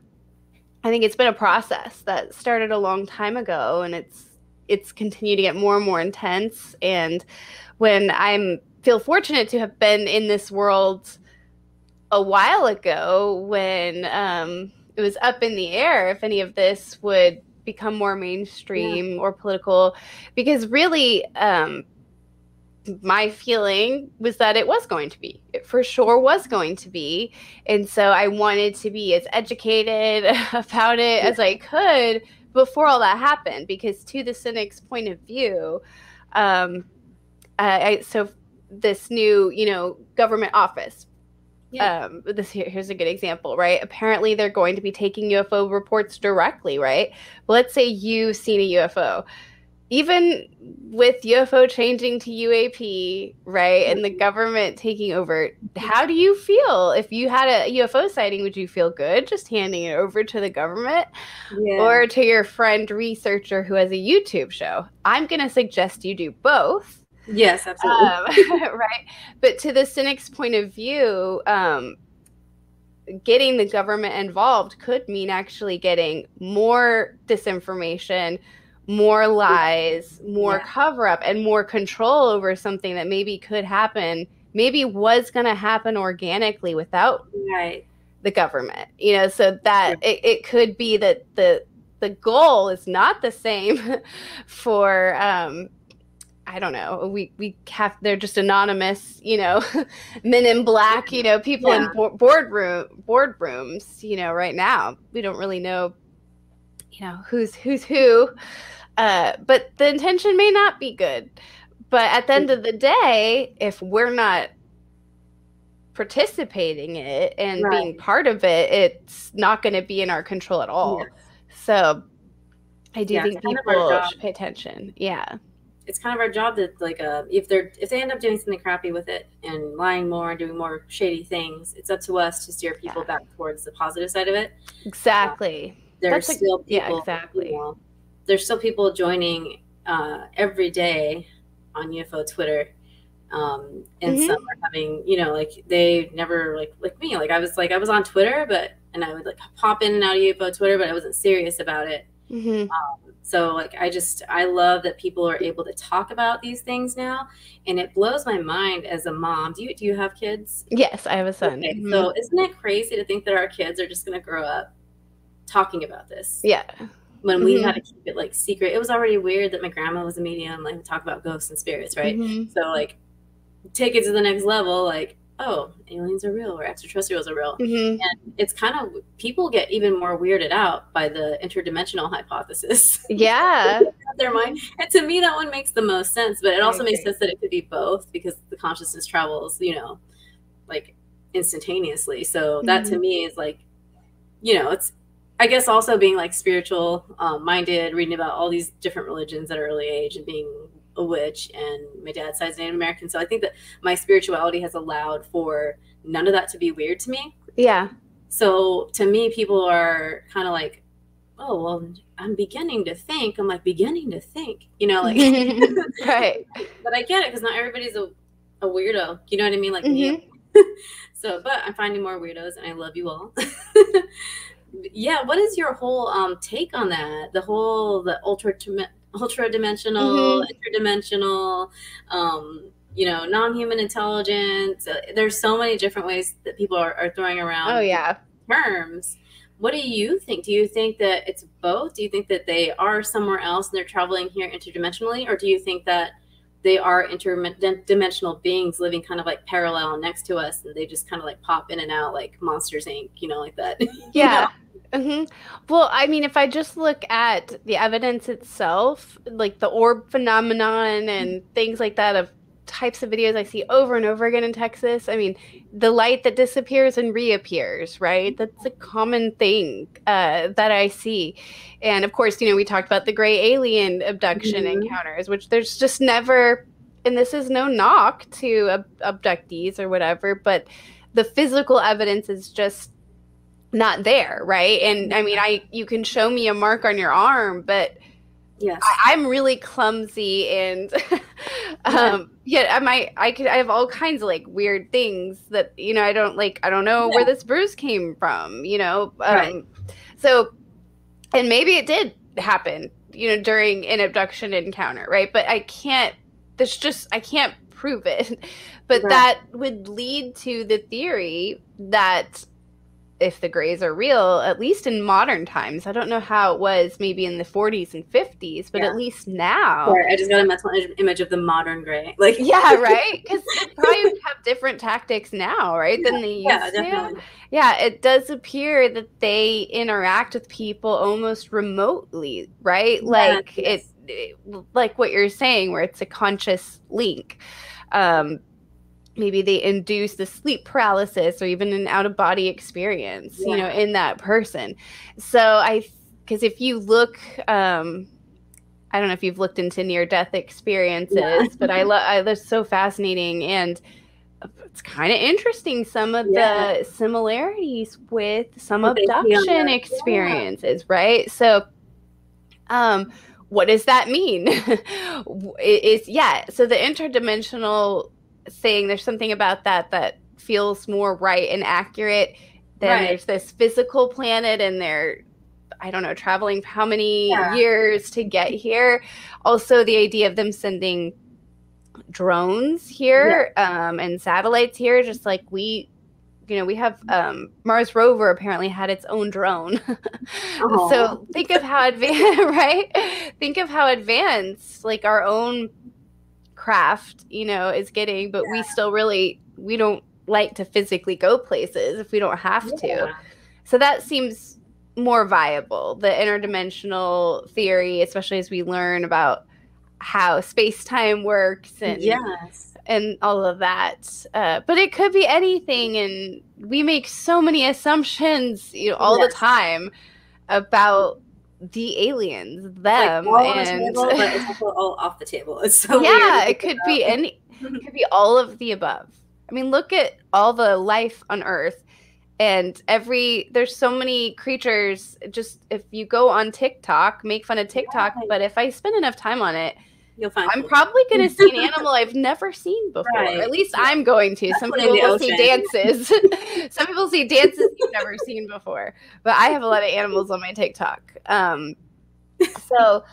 i think it's been a process that started a long time ago and it's it's continued to get more and more intense. And when i'm feel fortunate to have been in this world a while ago when um it was up in the air if any of this would become more mainstream yeah. or political. Because really um, my feeling was that it was going to be. It for sure was going to be. And so i wanted to be as educated about it as i could before all that happened. Because to the cynic's point of view um, I, so this new you know government office yeah. Um, this here, here's a good example, right? Apparently, they're going to be taking UFO reports directly, right? let's say you've seen a UFO. Even with UFO changing to UAP, right, and the government taking over, how do you feel if you had a UFO sighting? Would you feel good just handing it over to the government yeah. or to your friend researcher who has a YouTube show? I'm going to suggest you do both Yes, absolutely. Um, right. But to the cynic's point of view, um, getting the government involved could mean actually getting more disinformation, more lies, more yeah. cover up, and more control over something that maybe could happen, maybe was going to happen organically without right. the government. You know, so that yeah. it, it could be that the the goal is not the same for um, I don't know. We we have they're just anonymous, you know, men in black, you know, people yeah. in bo- boardroom boardrooms, you know, right now. We don't really know, you know, who's who's who. Uh, but the intention may not be good. But at the end of the day, if we're not participating in it and right. being part of it, it's not going to be in our control at all. Yes. So I do yeah, think people should pay attention. Yeah it's kind of our job to like uh if they're if they end up doing something crappy with it and lying more and doing more shady things it's up to us to steer people yeah. back towards the positive side of it exactly uh, there's still people, yeah exactly you know, there's still people joining uh, every day on ufo twitter um, and mm-hmm. some are having you know like they never like like me like i was like i was on twitter but and i would like pop in and out of ufo twitter but i wasn't serious about it mm-hmm. um, so like I just I love that people are able to talk about these things now and it blows my mind as a mom. Do you do you have kids? Yes, I have a son. Okay, mm-hmm. So isn't it crazy to think that our kids are just going to grow up talking about this? Yeah. When we mm-hmm. had to keep it like secret. It was already weird that my grandma was a medium like talk about ghosts and spirits, right? Mm-hmm. So like take it to the next level like oh, aliens are real or extraterrestrials are real. Mm-hmm. And it's kind of people get even more weirded out by the interdimensional hypothesis. Yeah. their mind. And to me that one makes the most sense, but it also makes sense that it could be both because the consciousness travels, you know, like instantaneously. So that mm-hmm. to me is like, you know, it's I guess also being like spiritual um, minded, reading about all these different religions at an early age and being a witch and my dad's side's Native American. So I think that my spirituality has allowed for none of that to be weird to me. Yeah. So to me, people are kind of like, oh, well, I'm beginning to think. I'm like, beginning to think, you know, like, right. But I get it because not everybody's a, a weirdo. You know what I mean? Like mm-hmm. me. so, but I'm finding more weirdos and I love you all. yeah. What is your whole um, take on that? The whole, the ultra ultra dimensional, mm-hmm. interdimensional, um, you know, non-human intelligence. Uh, there's so many different ways that people are, are throwing around. Oh yeah, terms. What do you think? Do you think that it's both? Do you think that they are somewhere else and they're traveling here interdimensionally, or do you think that they are interdimensional beings living kind of like parallel next to us, and they just kind of like pop in and out like Monsters Inc. You know, like that. Yeah. Mm-hmm. Well, I mean, if I just look at the evidence itself, like the orb phenomenon and things like that of types of videos I see over and over again in Texas, I mean, the light that disappears and reappears, right? That's a common thing uh, that I see. And of course, you know, we talked about the gray alien abduction mm-hmm. encounters, which there's just never, and this is no knock to ab- abductees or whatever, but the physical evidence is just not there, right? And I mean, I you can show me a mark on your arm, but yes, I, am really clumsy and um yeah, I might I could I have all kinds of like weird things that you know I don't like I don't know yeah. where this bruise came from, you know. Um right. so and maybe it did happen, you know, during an abduction encounter, right? But I can't there's just I can't prove it. But right. that would lead to the theory that if the grays are real, at least in modern times. I don't know how it was maybe in the 40s and 50s, but yeah. at least now. I just got a mental image of the modern gray. Like Yeah, right? Because they probably have different tactics now, right? Yeah. Than they used yeah, definitely. to. Yeah, it does appear that they interact with people almost remotely, right? Like it, it like what you're saying where it's a conscious link. Um maybe they induce the sleep paralysis or even an out of body experience yeah. you know in that person so i because if you look um i don't know if you've looked into near death experiences yeah. but i love i that's so fascinating and it's kind of interesting some of yeah. the similarities with some what abduction experiences right so um what does that mean? Is yeah. So the interdimensional thing, there's something about that that feels more right and accurate. Then right. there's this physical planet, and they're I don't know, traveling how many yeah. years to get here. Also, the idea of them sending drones here yeah. um, and satellites here, just like we you know, we have um, Mars rover apparently had its own drone. so think of how advanced, right? Think of how advanced like our own craft, you know, is getting, but yeah. we still really we don't like to physically go places if we don't have yeah. to. So that seems more viable. The interdimensional theory, especially as we learn about how space time works and yes and all of that. Uh, but it could be anything, and we make so many assumptions, you know, all yes. the time about the aliens, them, like and table, it's all off the table. It's so yeah, it could be any, it could be all of the above. I mean, look at all the life on Earth. And every there's so many creatures. Just if you go on TikTok, make fun of TikTok. Yeah. But if I spend enough time on it, You'll find. I'm probably going to see an animal I've never seen before. Right. At least I'm going to. Some people will see dances. Some people see dances you've never seen before. But I have a lot of animals on my TikTok. Um, so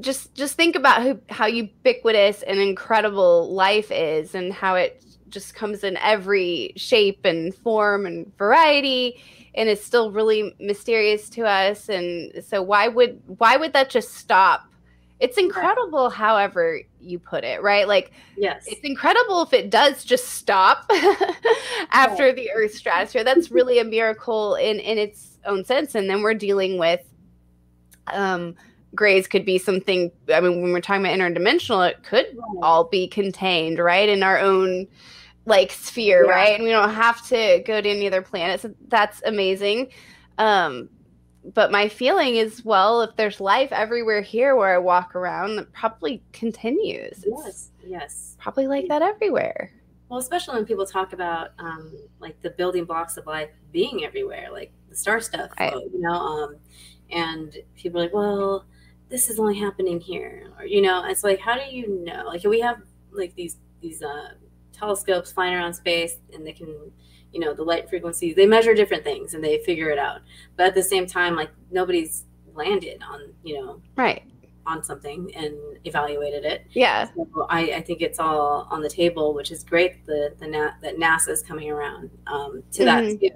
just just think about who, how ubiquitous and incredible life is, and how it just comes in every shape and form and variety and it's still really mysterious to us and so why would why would that just stop it's incredible, however you put it, right? Like, yes, it's incredible if it does just stop after right. the Earth's stratosphere. That's really a miracle in in its own sense. And then we're dealing with, um, grays could be something. I mean, when we're talking about interdimensional, it could right. all be contained, right, in our own like sphere, yeah. right? And we don't have to go to any other planets. So that's amazing. Um, but my feeling is well if there's life everywhere here where i walk around that probably continues. Yes it's yes probably like that everywhere. Well especially when people talk about um, like the building blocks of life being everywhere like the star stuff right. you know um, and people are like well this is only happening here or you know it's like how do you know? Like we have like these these uh, telescopes flying around space and they can you know the light frequencies they measure different things and they figure it out. But at the same time like nobody's landed on you know right. on something and evaluated it. Yeah. So I, I think it's all on the table which is great the the Na- that nasa's coming around um, to mm-hmm. that too.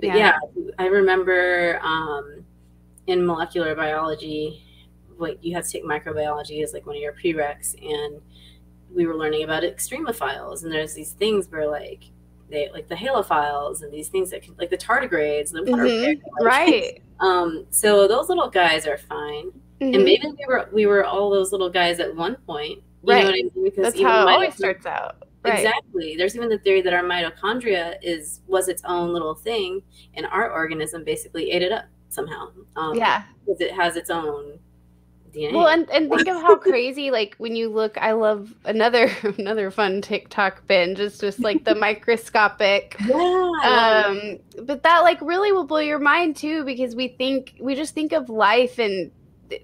But yeah. yeah i remember um, in molecular biology what you have to take microbiology as like one of your prereqs and we were learning about extremophiles and there's these things where like they like the halophiles and these things that can like the tardigrades, the mm-hmm. right. Um, so those little guys are fine, mm-hmm. and maybe we were we were all those little guys at one point. You right. I mean? Because That's how it always starts out. Right. Exactly. There's even the theory that our mitochondria is was its own little thing, and our organism basically ate it up somehow. Um, yeah, because it has its own Well, and, and think of how crazy, like when you look, I love another another fun TikTok binge. It's just like the microscopic. Yeah. Um, but that like really will blow your mind too, because we think we just think of life and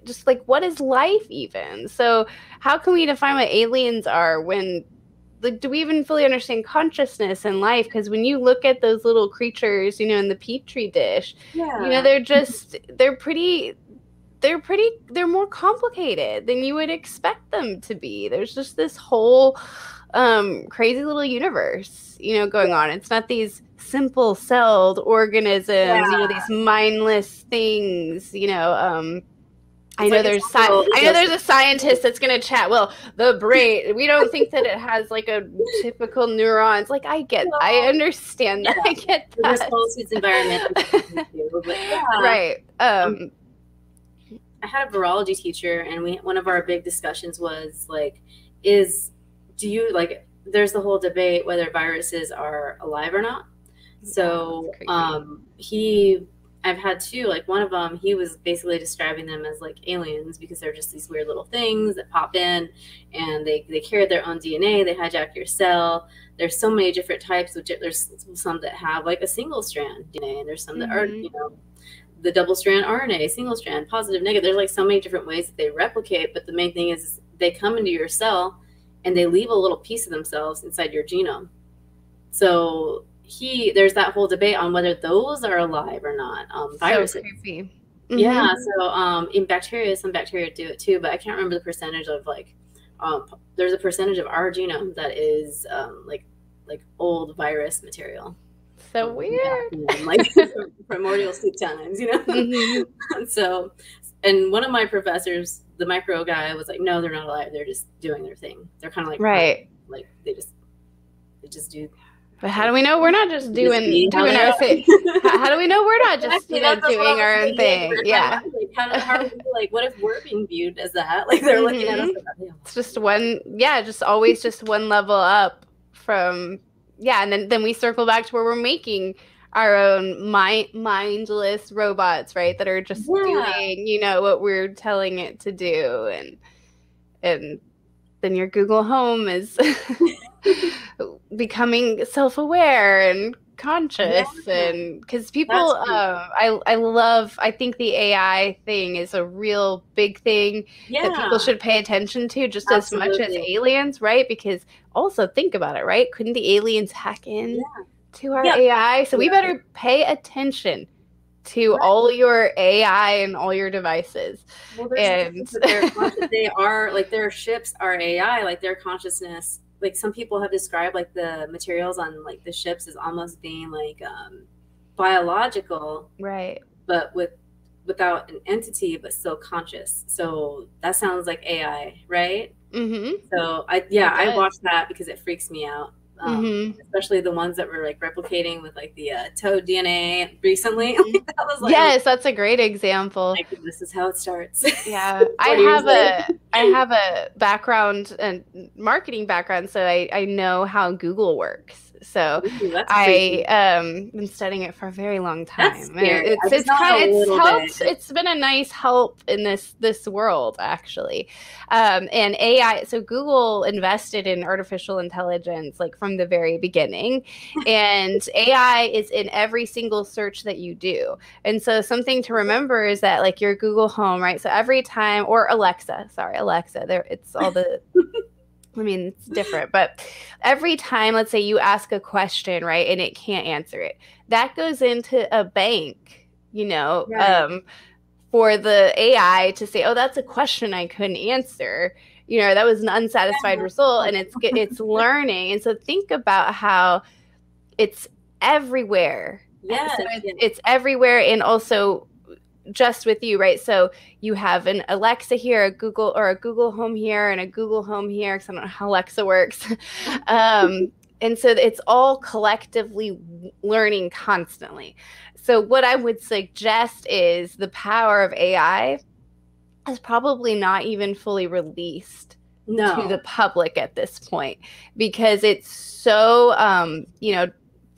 just like what is life even? So how can we define what aliens are when like do we even fully understand consciousness and life because when you look at those little creatures you know in the petri dish yeah. you know they're just they're pretty they're pretty they're more complicated than you would expect them to be there's just this whole um crazy little universe you know going on it's not these simple celled organisms yeah. you know these mindless things you know um I know like there's sci- I know there's a scientist that's gonna chat. Well, the brain we don't think that it has like a typical neurons. Like I get, well, I understand that. Yeah. I get that. Response to its environment, yeah. right? Um I had a virology teacher, and we one of our big discussions was like, is do you like? There's the whole debate whether viruses are alive or not. So um, he, I've had two. Like one of them, he was basically describing them as like aliens because they're just these weird little things that pop in, and they they carry their own DNA. They hijack your cell. There's so many different types of. There's some that have like a single strand DNA, and there's some mm-hmm. that are you know the double strand RNA, single strand, positive, negative. There's like so many different ways that they replicate, but the main thing is they come into your cell and they leave a little piece of themselves inside your genome. So he there's that whole debate on whether those are alive or not. Um, viruses. So creepy. Mm-hmm. Yeah. So um, in bacteria, some bacteria do it too, but I can't remember the percentage of like. Um, there's a percentage of our genome that is um, like like old virus material. So weird. Yeah, like primordial soup times, you know. Mm-hmm. so, and one of my professors, the micro guy, was like, "No, they're not alive. They're just doing their thing. They're kind of like right, like they just they just do but how do we know we're not just doing doing our thing? how, do we know we're not just you know doing our own thing? Yeah. Like, how, how we, like, what if we're being viewed as that? Like they're mm-hmm. looking at us. Mm-hmm. Like, it's just one, yeah, just always just one level up from, yeah, and then then we circle back to where we're making our own mind mindless robots, right? That are just yeah. doing, you know, what we're telling it to do, and and then your Google Home is becoming self-aware and conscious yeah. and because people uh, I, I love i think the ai thing is a real big thing yeah. that people should pay attention to just Absolutely. as much as aliens right because also think about it right couldn't the aliens hack in yeah. to our ai so we better pay attention to right. all your AI and all your devices. Well, and they are like their ships are AI, like their consciousness like some people have described like the materials on like the ships as almost being like um biological right. but with without an entity but still conscious. So that sounds like ai right? Mm-hmm. so i yeah i watched that because it freaks me out um, mm-hmm. especially the ones that were like replicating with like the uh, toad DNA recently. that like, yes, that's a great example. Like, this is how it starts. Yeah, I have a I have a background and marketing background, so I I know how Google works. So Ooh, I um been studying it for a very long time. It's it's kind of it's helped. Bit. It's been a nice help in this this world actually. Um, and AI. So Google invested in artificial intelligence like from the very beginning, and AI is in every single search that you do. And so something to remember is that like your Google Home, right? So every time or Alexa, sorry Alexa, there it's all the I mean, it's different, but every time, let's say you ask a question, right, and it can't answer it, that goes into a bank, you know, right. um, for the AI to say, oh, that's a question I couldn't answer. You know, that was an unsatisfied yeah. result, and it's it's learning. And so think about how it's everywhere. Yeah, so it's, it's everywhere, and also just with you, right? So you have an Alexa here, a Google or a Google Home here, and a Google Home here. Because I don't know how Alexa works. um, and so it's all collectively learning constantly. So what I would suggest is the power of AI is probably not even fully released no. to the public at this point because it's so um, you know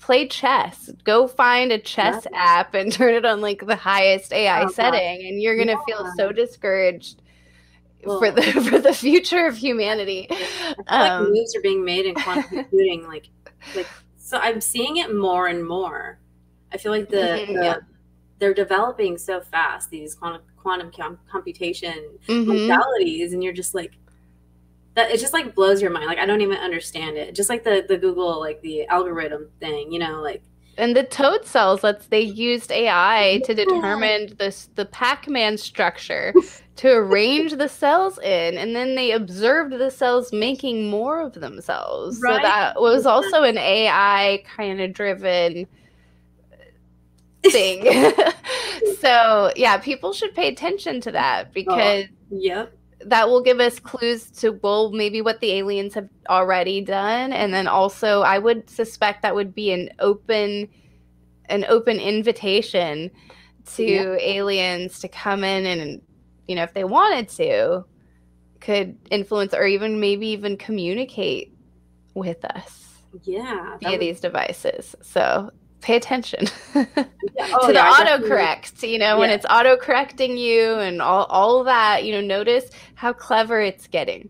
play chess. Go find a chess yeah. app and turn it on like the highest AI oh, setting, God. and you're gonna yeah. feel so discouraged well, for the for the future of humanity. Um, like moves are being made in quantum computing, like like so. I'm seeing it more and more. I feel like the, mm-hmm, the yeah. they're developing so fast these quantum quantum com- computation mm-hmm. modalities, and you're just like that it just like blows your mind. Like I don't even understand it. Just like the the Google like the algorithm thing, you know, like and the toad cells, let's they used AI to determine this the Pac-Man structure to arrange the cells in, and then they observed the cells making more of themselves. Right. So that was also an AI kind of driven thing. so yeah, people should pay attention to that because oh, yep that will give us clues to well maybe what the aliens have already done and then also i would suspect that would be an open an open invitation to yeah. aliens to come in and you know if they wanted to could influence or even maybe even communicate with us yeah via would... these devices so pay attention yeah. oh, to the yeah, autocorrect you know yeah. when it's auto correcting you and all, all that you know notice how clever it's getting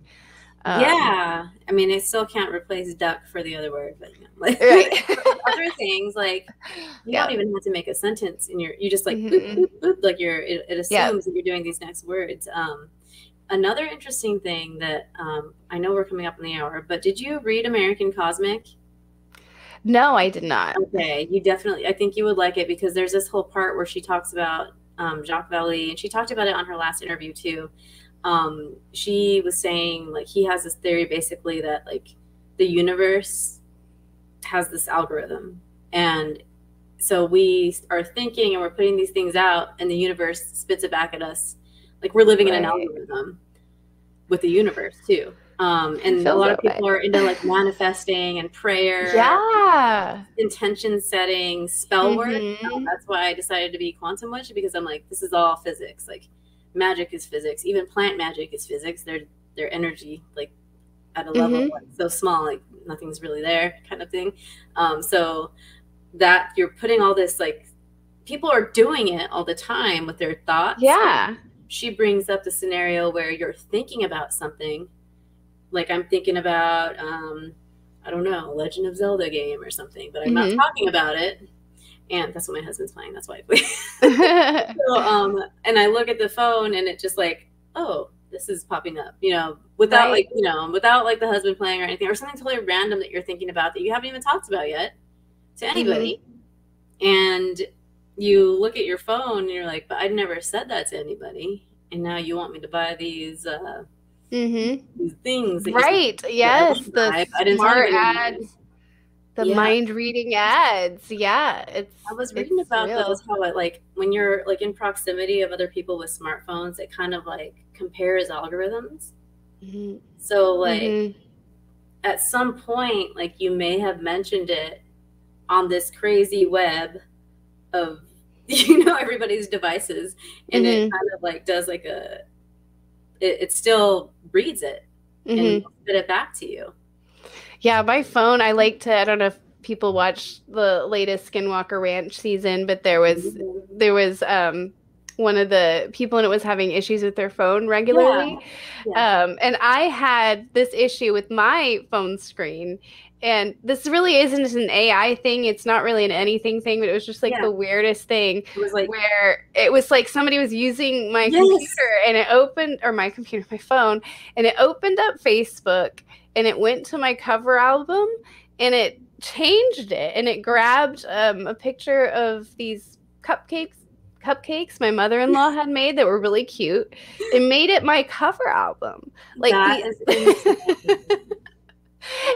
Um, yeah, I mean, it still can't replace duck for the other word, but you know, like, right. other things like you don't even have to make a sentence, and you're you just like mm-hmm. boop, boop, boop, like you're it, it assumes that you're doing these next words. Um, another interesting thing that um, I know we're coming up in the hour, but did you read American Cosmic? No, I did not. Okay, you definitely. I think you would like it because there's this whole part where she talks about um, Jacques Vallée, and she talked about it on her last interview too um, she was saying like he has this theory basically that like the universe has this algorithm and so we are thinking and we're putting these things out and the universe spits it back at us like we're living right. in an algorithm with the universe too um, and a lot of people way. are into like manifesting and prayer yeah intention setting spell mm-hmm. work that's why i decided to be Quantum Wytch because i'm like this is all physics like magic is physics. Even plant magic is physics. Their their energy like at a level mm-hmm. like, so small, like nothing's really there, kind of thing. Um, so that you're putting all this like people are doing it all the time with their thoughts. Yeah. She brings up the scenario where you're thinking about something, like I'm thinking about um, I don't know, Legend of Zelda game or something, but I'm mm-hmm. not talking about it and that's what my husband's playing. That's why. so, um, and I look at the phone, and it just like, oh, this is popping up. You know, without right. like, you know, without like the husband playing or anything, or something totally random that you're thinking about that you haven't even talked about yet to anybody, mm-hmm. and you look at your phone and you're like, but I never said that to anybody, and now you want me to buy these. uh Mm-hmm. These things, right? Yes, the smart ads the yeah. mind reading ads yeah it's i was reading about real. those how it like when you're like in proximity of other people with smartphones it kind of like compares algorithms mm-hmm. so like mm-hmm. at some point like you may have mentioned it on this crazy web of you know everybody's devices and mm-hmm. it kind of like does like a it, it still reads it and mm-hmm. spit it back to you yeah, my phone, I like to, I don't know if people watch the latest Skinwalker Ranch season, but there was, mm-hmm. there was, um, one of the people in it was having issues with their phone regularly. Yeah. Yeah. Um, and I had this issue with my phone screen. And this really isn't an AI thing. It's not really an anything thing, but it was just like yeah. the weirdest thing. It was like where it was like somebody was using my yes. computer and it opened, or my computer, my phone, and it opened up Facebook and it went to my cover album and it changed it and it grabbed um, a picture of these cupcakes cupcakes my mother-in-law had made that were really cute and made it my cover album like the-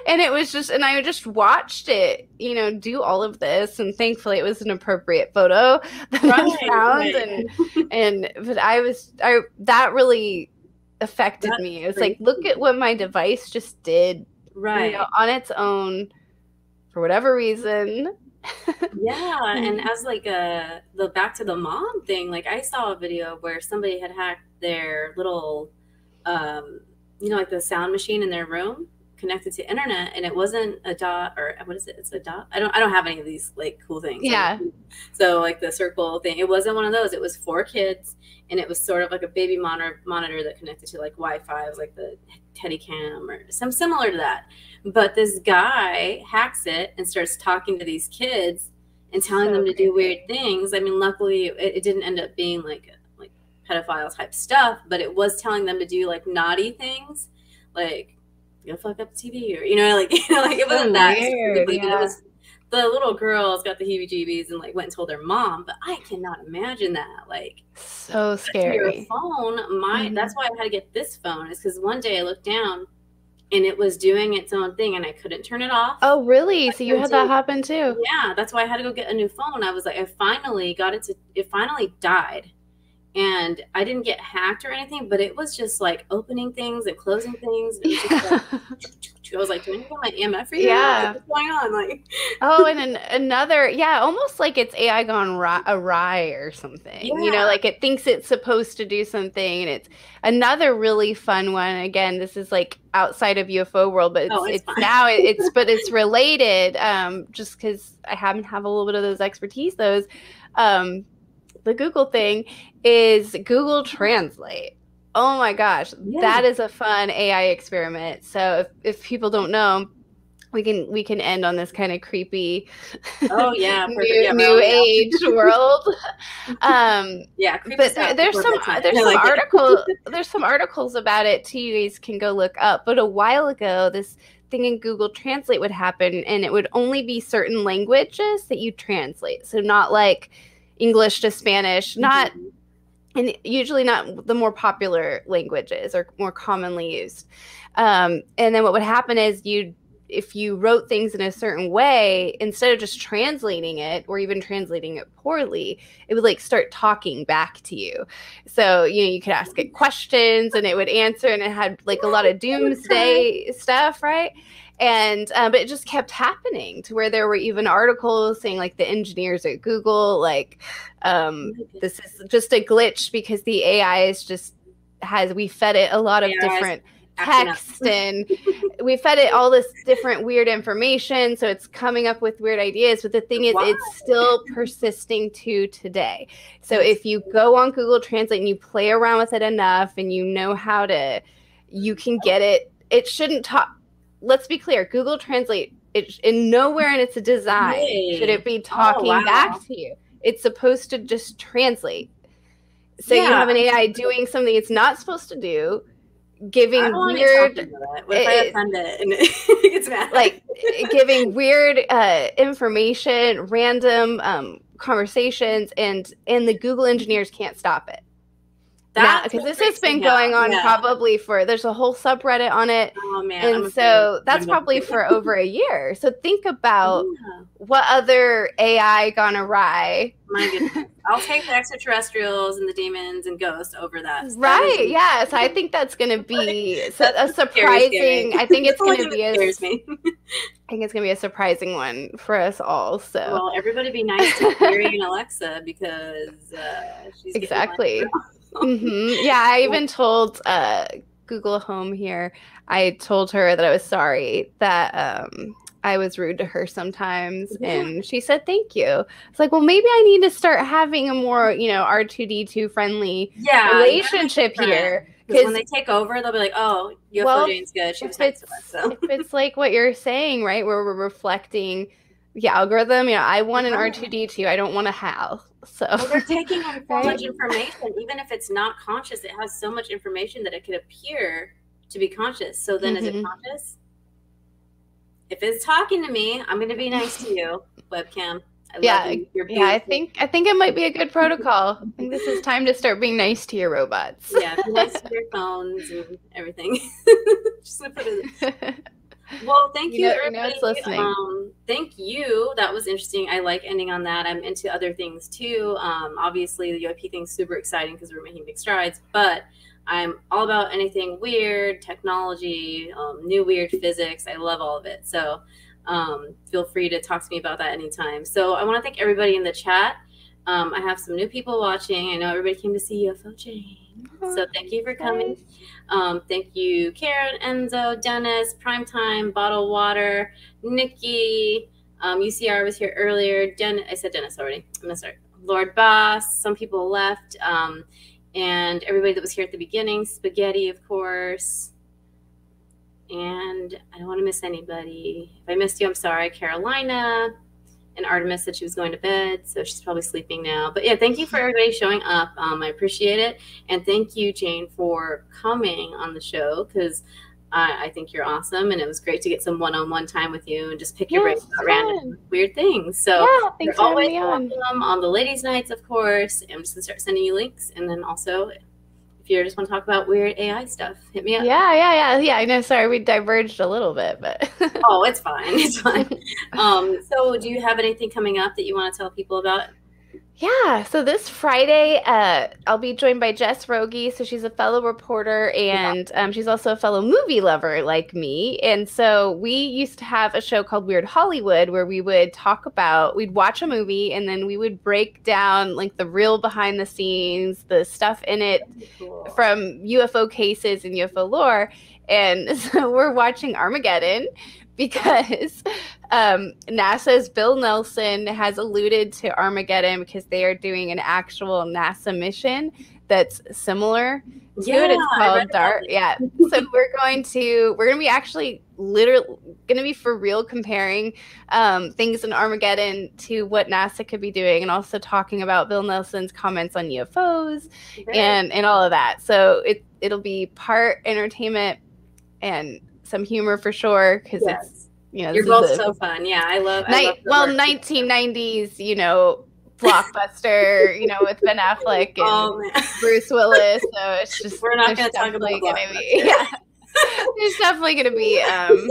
and it was just and i just watched it you know do all of this and thankfully it was an appropriate photo that right, i found right. and and but i was i that really affected That's me. It was like, look at what my device just did, right, you know, on its own, for whatever reason. yeah, and as like a the back to the mom thing, like I saw a video where somebody had hacked their little, um, you know, like the sound machine in their room connected to internet and it wasn't a dot or what is it? It's a dot? I don't i don't have any of these like cool things. Yeah. So like the circle thing it wasn't one of those. It was four kids and it was sort of like a baby monitor monitor that connected to like wi-fi it was like the teddy cam or some similar to that. But this guy hacks it and starts talking to these kids and telling so them to do weird things. I mean luckily it, it didn't end up being like like pedophile type stuff but it was telling them to do like naughty things like go fuck up the TV or you know, like you know, like it wasn't so that weird, yeah. it was the little girls got the heebie-jeebies and like went and told their mom, but I cannot imagine that. Like so scary. Your phone, my mm-hmm. that's why I had to get this phone, is because one day I looked down and it was doing its own thing and I couldn't turn it off. Oh really? So you had that happen too? Yeah, that's why I had to go get a new phone. I was like, I finally got it to it finally died and I didn't get hacked or anything, but it was just like opening things and closing things. And like, I was like, "Do I need my EMF for you? Yeah, what's going on?" Like, oh, and an, another, yeah, almost like it's AI gone awry or something. Yeah. You know, like it thinks it's supposed to do something, and it's another really fun one. Again, this is like outside of UFO world, but it's, oh, it's, it's now it's but it's related. Um, just because I happen to have a little bit of those expertise, those. Um, the Google thing is Google Translate. Oh my gosh, yeah. that is a fun AI experiment. So if, if people don't know, we can we can end on this kind of creepy oh yeah new, yeah, new age world. Um yeah but there, there's some there's some like article there's some articles about it too you guys can go look up. But a while ago this thing in google translate would happen and it would only be certain languages that you translate. So not like english to spanish mm-hmm. not and usually not the more popular languages or more commonly used. Um, and then what would happen is you'd if you wrote things in a certain way instead of just translating it or even translating it poorly it would like start talking back to you. So you know you could ask it questions and it would answer and it had like a lot of doomsday stuff right and um, but it just kept happening to where there were even articles saying like the engineers at google like um, this is just a glitch because the ai is just has we fed it a lot of yeah, different text and we fed it all this different weird information so it's coming up with weird ideas but the thing is it's still persisting to today. So if you go on google translate and you play around with it enough and you know how to you can get it it shouldn't talk let's be clear google translate it in nowhere in its design should it be oh, talking oh, wow. back to you it's supposed to just translate so yeah. you have an ai doing something it's not supposed to do giving weird what if I offend it and it gets mad? like giving weird uh, information, random um, conversations, and and the Google engineers can't stop it because this has been going on yeah. probably for there's a whole subreddit on it oh man and so that's probably for over a year so think about yeah. what other ai gone awry my goodness i'll take the extraterrestrials and the demons and ghosts over that right that yes i think that's gonna be a surprising i think it's gonna be a, me. I think it's gonna be a surprising one for us all. So, well, everybody be nice to Siri and Alexa because uh, she's exactly mm-hmm. Yeah, I even told uh, Google Home here. I told her that I was sorry that um, I was rude to her sometimes, yeah. and she said thank you. It's like, well, maybe I need to start having a more, you know, R two D two friendly yeah, relationship here. Because when they take over, they'll be like, "Oh, UFO well, Jane's good. She was nice to us." So if it's like what you're saying, right, where we're reflecting the algorithm, you know, I want an R two D two. I don't want a HAL. So well, they're taking on so much information, even if it's not conscious. It has so much information that it could appear to be conscious. So then, mm-hmm. is it mm-hmm. conscious? If it's talking to me, I'm going to be nice to you, webcam. I yeah, yeah. I think I think it might be a good protocol. I think this is time to start being nice to your robots. yeah, nice to your phones and everything. Just put it. Well, thank you, you know, everybody. You know listening. Um, thank you. That was interesting. I like ending on that. I'm into other things too. Um, obviously, the UAP thing's super exciting because we're making big strides, but I'm all about anything weird, technology, um, new weird physics. I love all of it. So um, feel free to talk to me about that anytime. So I want to thank everybody in the chat. Um, I have some new people watching. I know everybody came to see UFO Jane. So thank you for coming. Um, thank you, Karen, Enzo, Dennis, Primetime, Bottle Water, Nikki. Um, UCR was here earlier. Den- I said Dennis already. I'm start. Lord Boss. Some people left. Um, and everybody that was here at the beginning. Spaghetti, of course. And I don't want to miss anybody. If I missed you, I'm sorry. Carolina and Artemis said she was going to bed, so she's probably sleeping now. But yeah, thank you for everybody showing up. Um, I appreciate it, and thank you, Jane, for coming on the show because I, I, think you're awesome, and it was great to get some one-on-one time with you and just pick your brain about random weird things. So yeah, you're always welcome on. on the ladies' nights, of course. I'm just gonna start sending you links, and then also if you just want to talk about weird AI stuff, hit me up. Yeah, yeah, yeah, yeah. I know. Sorry, we diverged a little bit, but oh, it's fine. It's fine. um, so, do you have anything coming up that you want to tell people about? Yeah, so this Friday, uh, I'll be joined by Jess Rogie. So she's a fellow reporter and um, she's also a fellow movie lover like me. And so we used to have a show called Weird Hollywood where we would talk about, we'd watch a movie and then we would break down like the real behind the scenes, the stuff in it cool. from UFO cases and UFO lore. And so we're watching Armageddon because um, NASA's Bill Nelson has alluded to Armageddon because they are doing an actual NASA mission that's similar to yeah, it. It's called DART. Yeah. so we're going to we're going to be actually literally going to be for real comparing um, things in Armageddon to what NASA could be doing, and also talking about Bill Nelson's comments on UFOs and and all of that. So it it'll be part entertainment and some humor for sure because yes. it's you know you're both so fun. Yeah, I love. I love well, 1990s, you know, blockbuster, you know, with Ben Affleck and oh, Bruce Willis. So it's just we're not going to talk about gonna be, yeah. there's definitely going to be um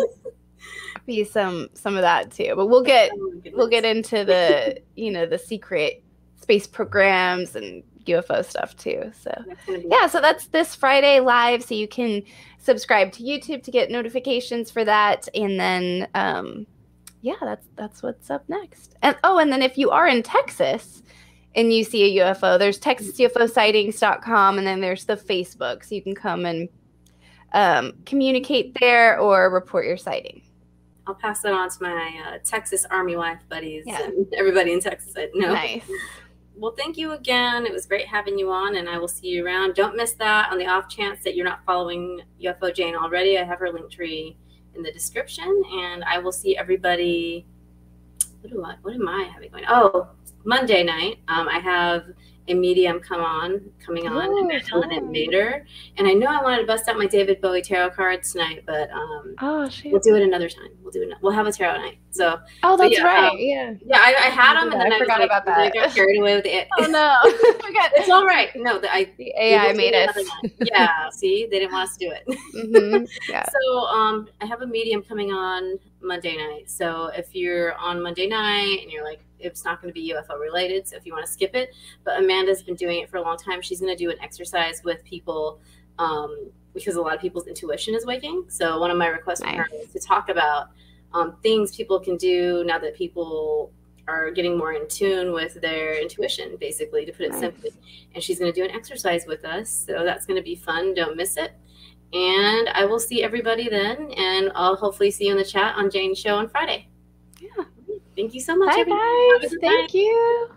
be some some of that too. But we'll get oh, we'll get into the you know the secret space programs and UFO stuff too. So yeah, so that's this Friday live. So you can subscribe to YouTube to get notifications for that, and then um, yeah, that's that's what's up next. And oh, and then if you are in Texas and you see a UFO, there's TexasUFOsightings.com, and then there's the Facebook, so you can come and um, communicate there or report your sighting. I'll pass that on to my uh, Texas Army wife buddies yeah. and everybody in Texas. No. Nice. Well, thank you again. It was great having you on, and I will see you around. Don't miss that on the off chance that you're not following UFO Jane already. I have her link tree in the description, and I will see everybody. What do I? What am I having going? Oh, Monday night. Um, I have a medium come on, coming on, oh, and Ellen Invader. And I know I wanted to bust out my David Bowie tarot cards tonight, but um, oh, shoot. we'll do it another time. We'll do it. We'll have a tarot night. So oh, that's yeah, right. Um, yeah, yeah. I, I had them, and then I, I forgot like, about that. I got carried away with it. Oh no, it's all right. No, the, I, the AI made it. Yeah, see, they didn't want us to do it. Mm-hmm. Yeah. so um, I have a medium coming on Monday night. So if you're on Monday night and you're like it's not going to be UFO related. So if you want to skip it, but Amanda's been doing it for a long time. She's going to do an exercise with people um, because a lot of people's intuition is waking. So one of my requests nice. her is to talk about um, things people can do now that people are getting more in tune with their intuition, basically, to put it nice. simply. And she's going to do an exercise with us. So that's going to be fun. Don't miss it. And I will see everybody then. And I'll hopefully see you in the chat on Jane's show on Friday. Yeah. Thank you so much. Bye, guys. Thank you.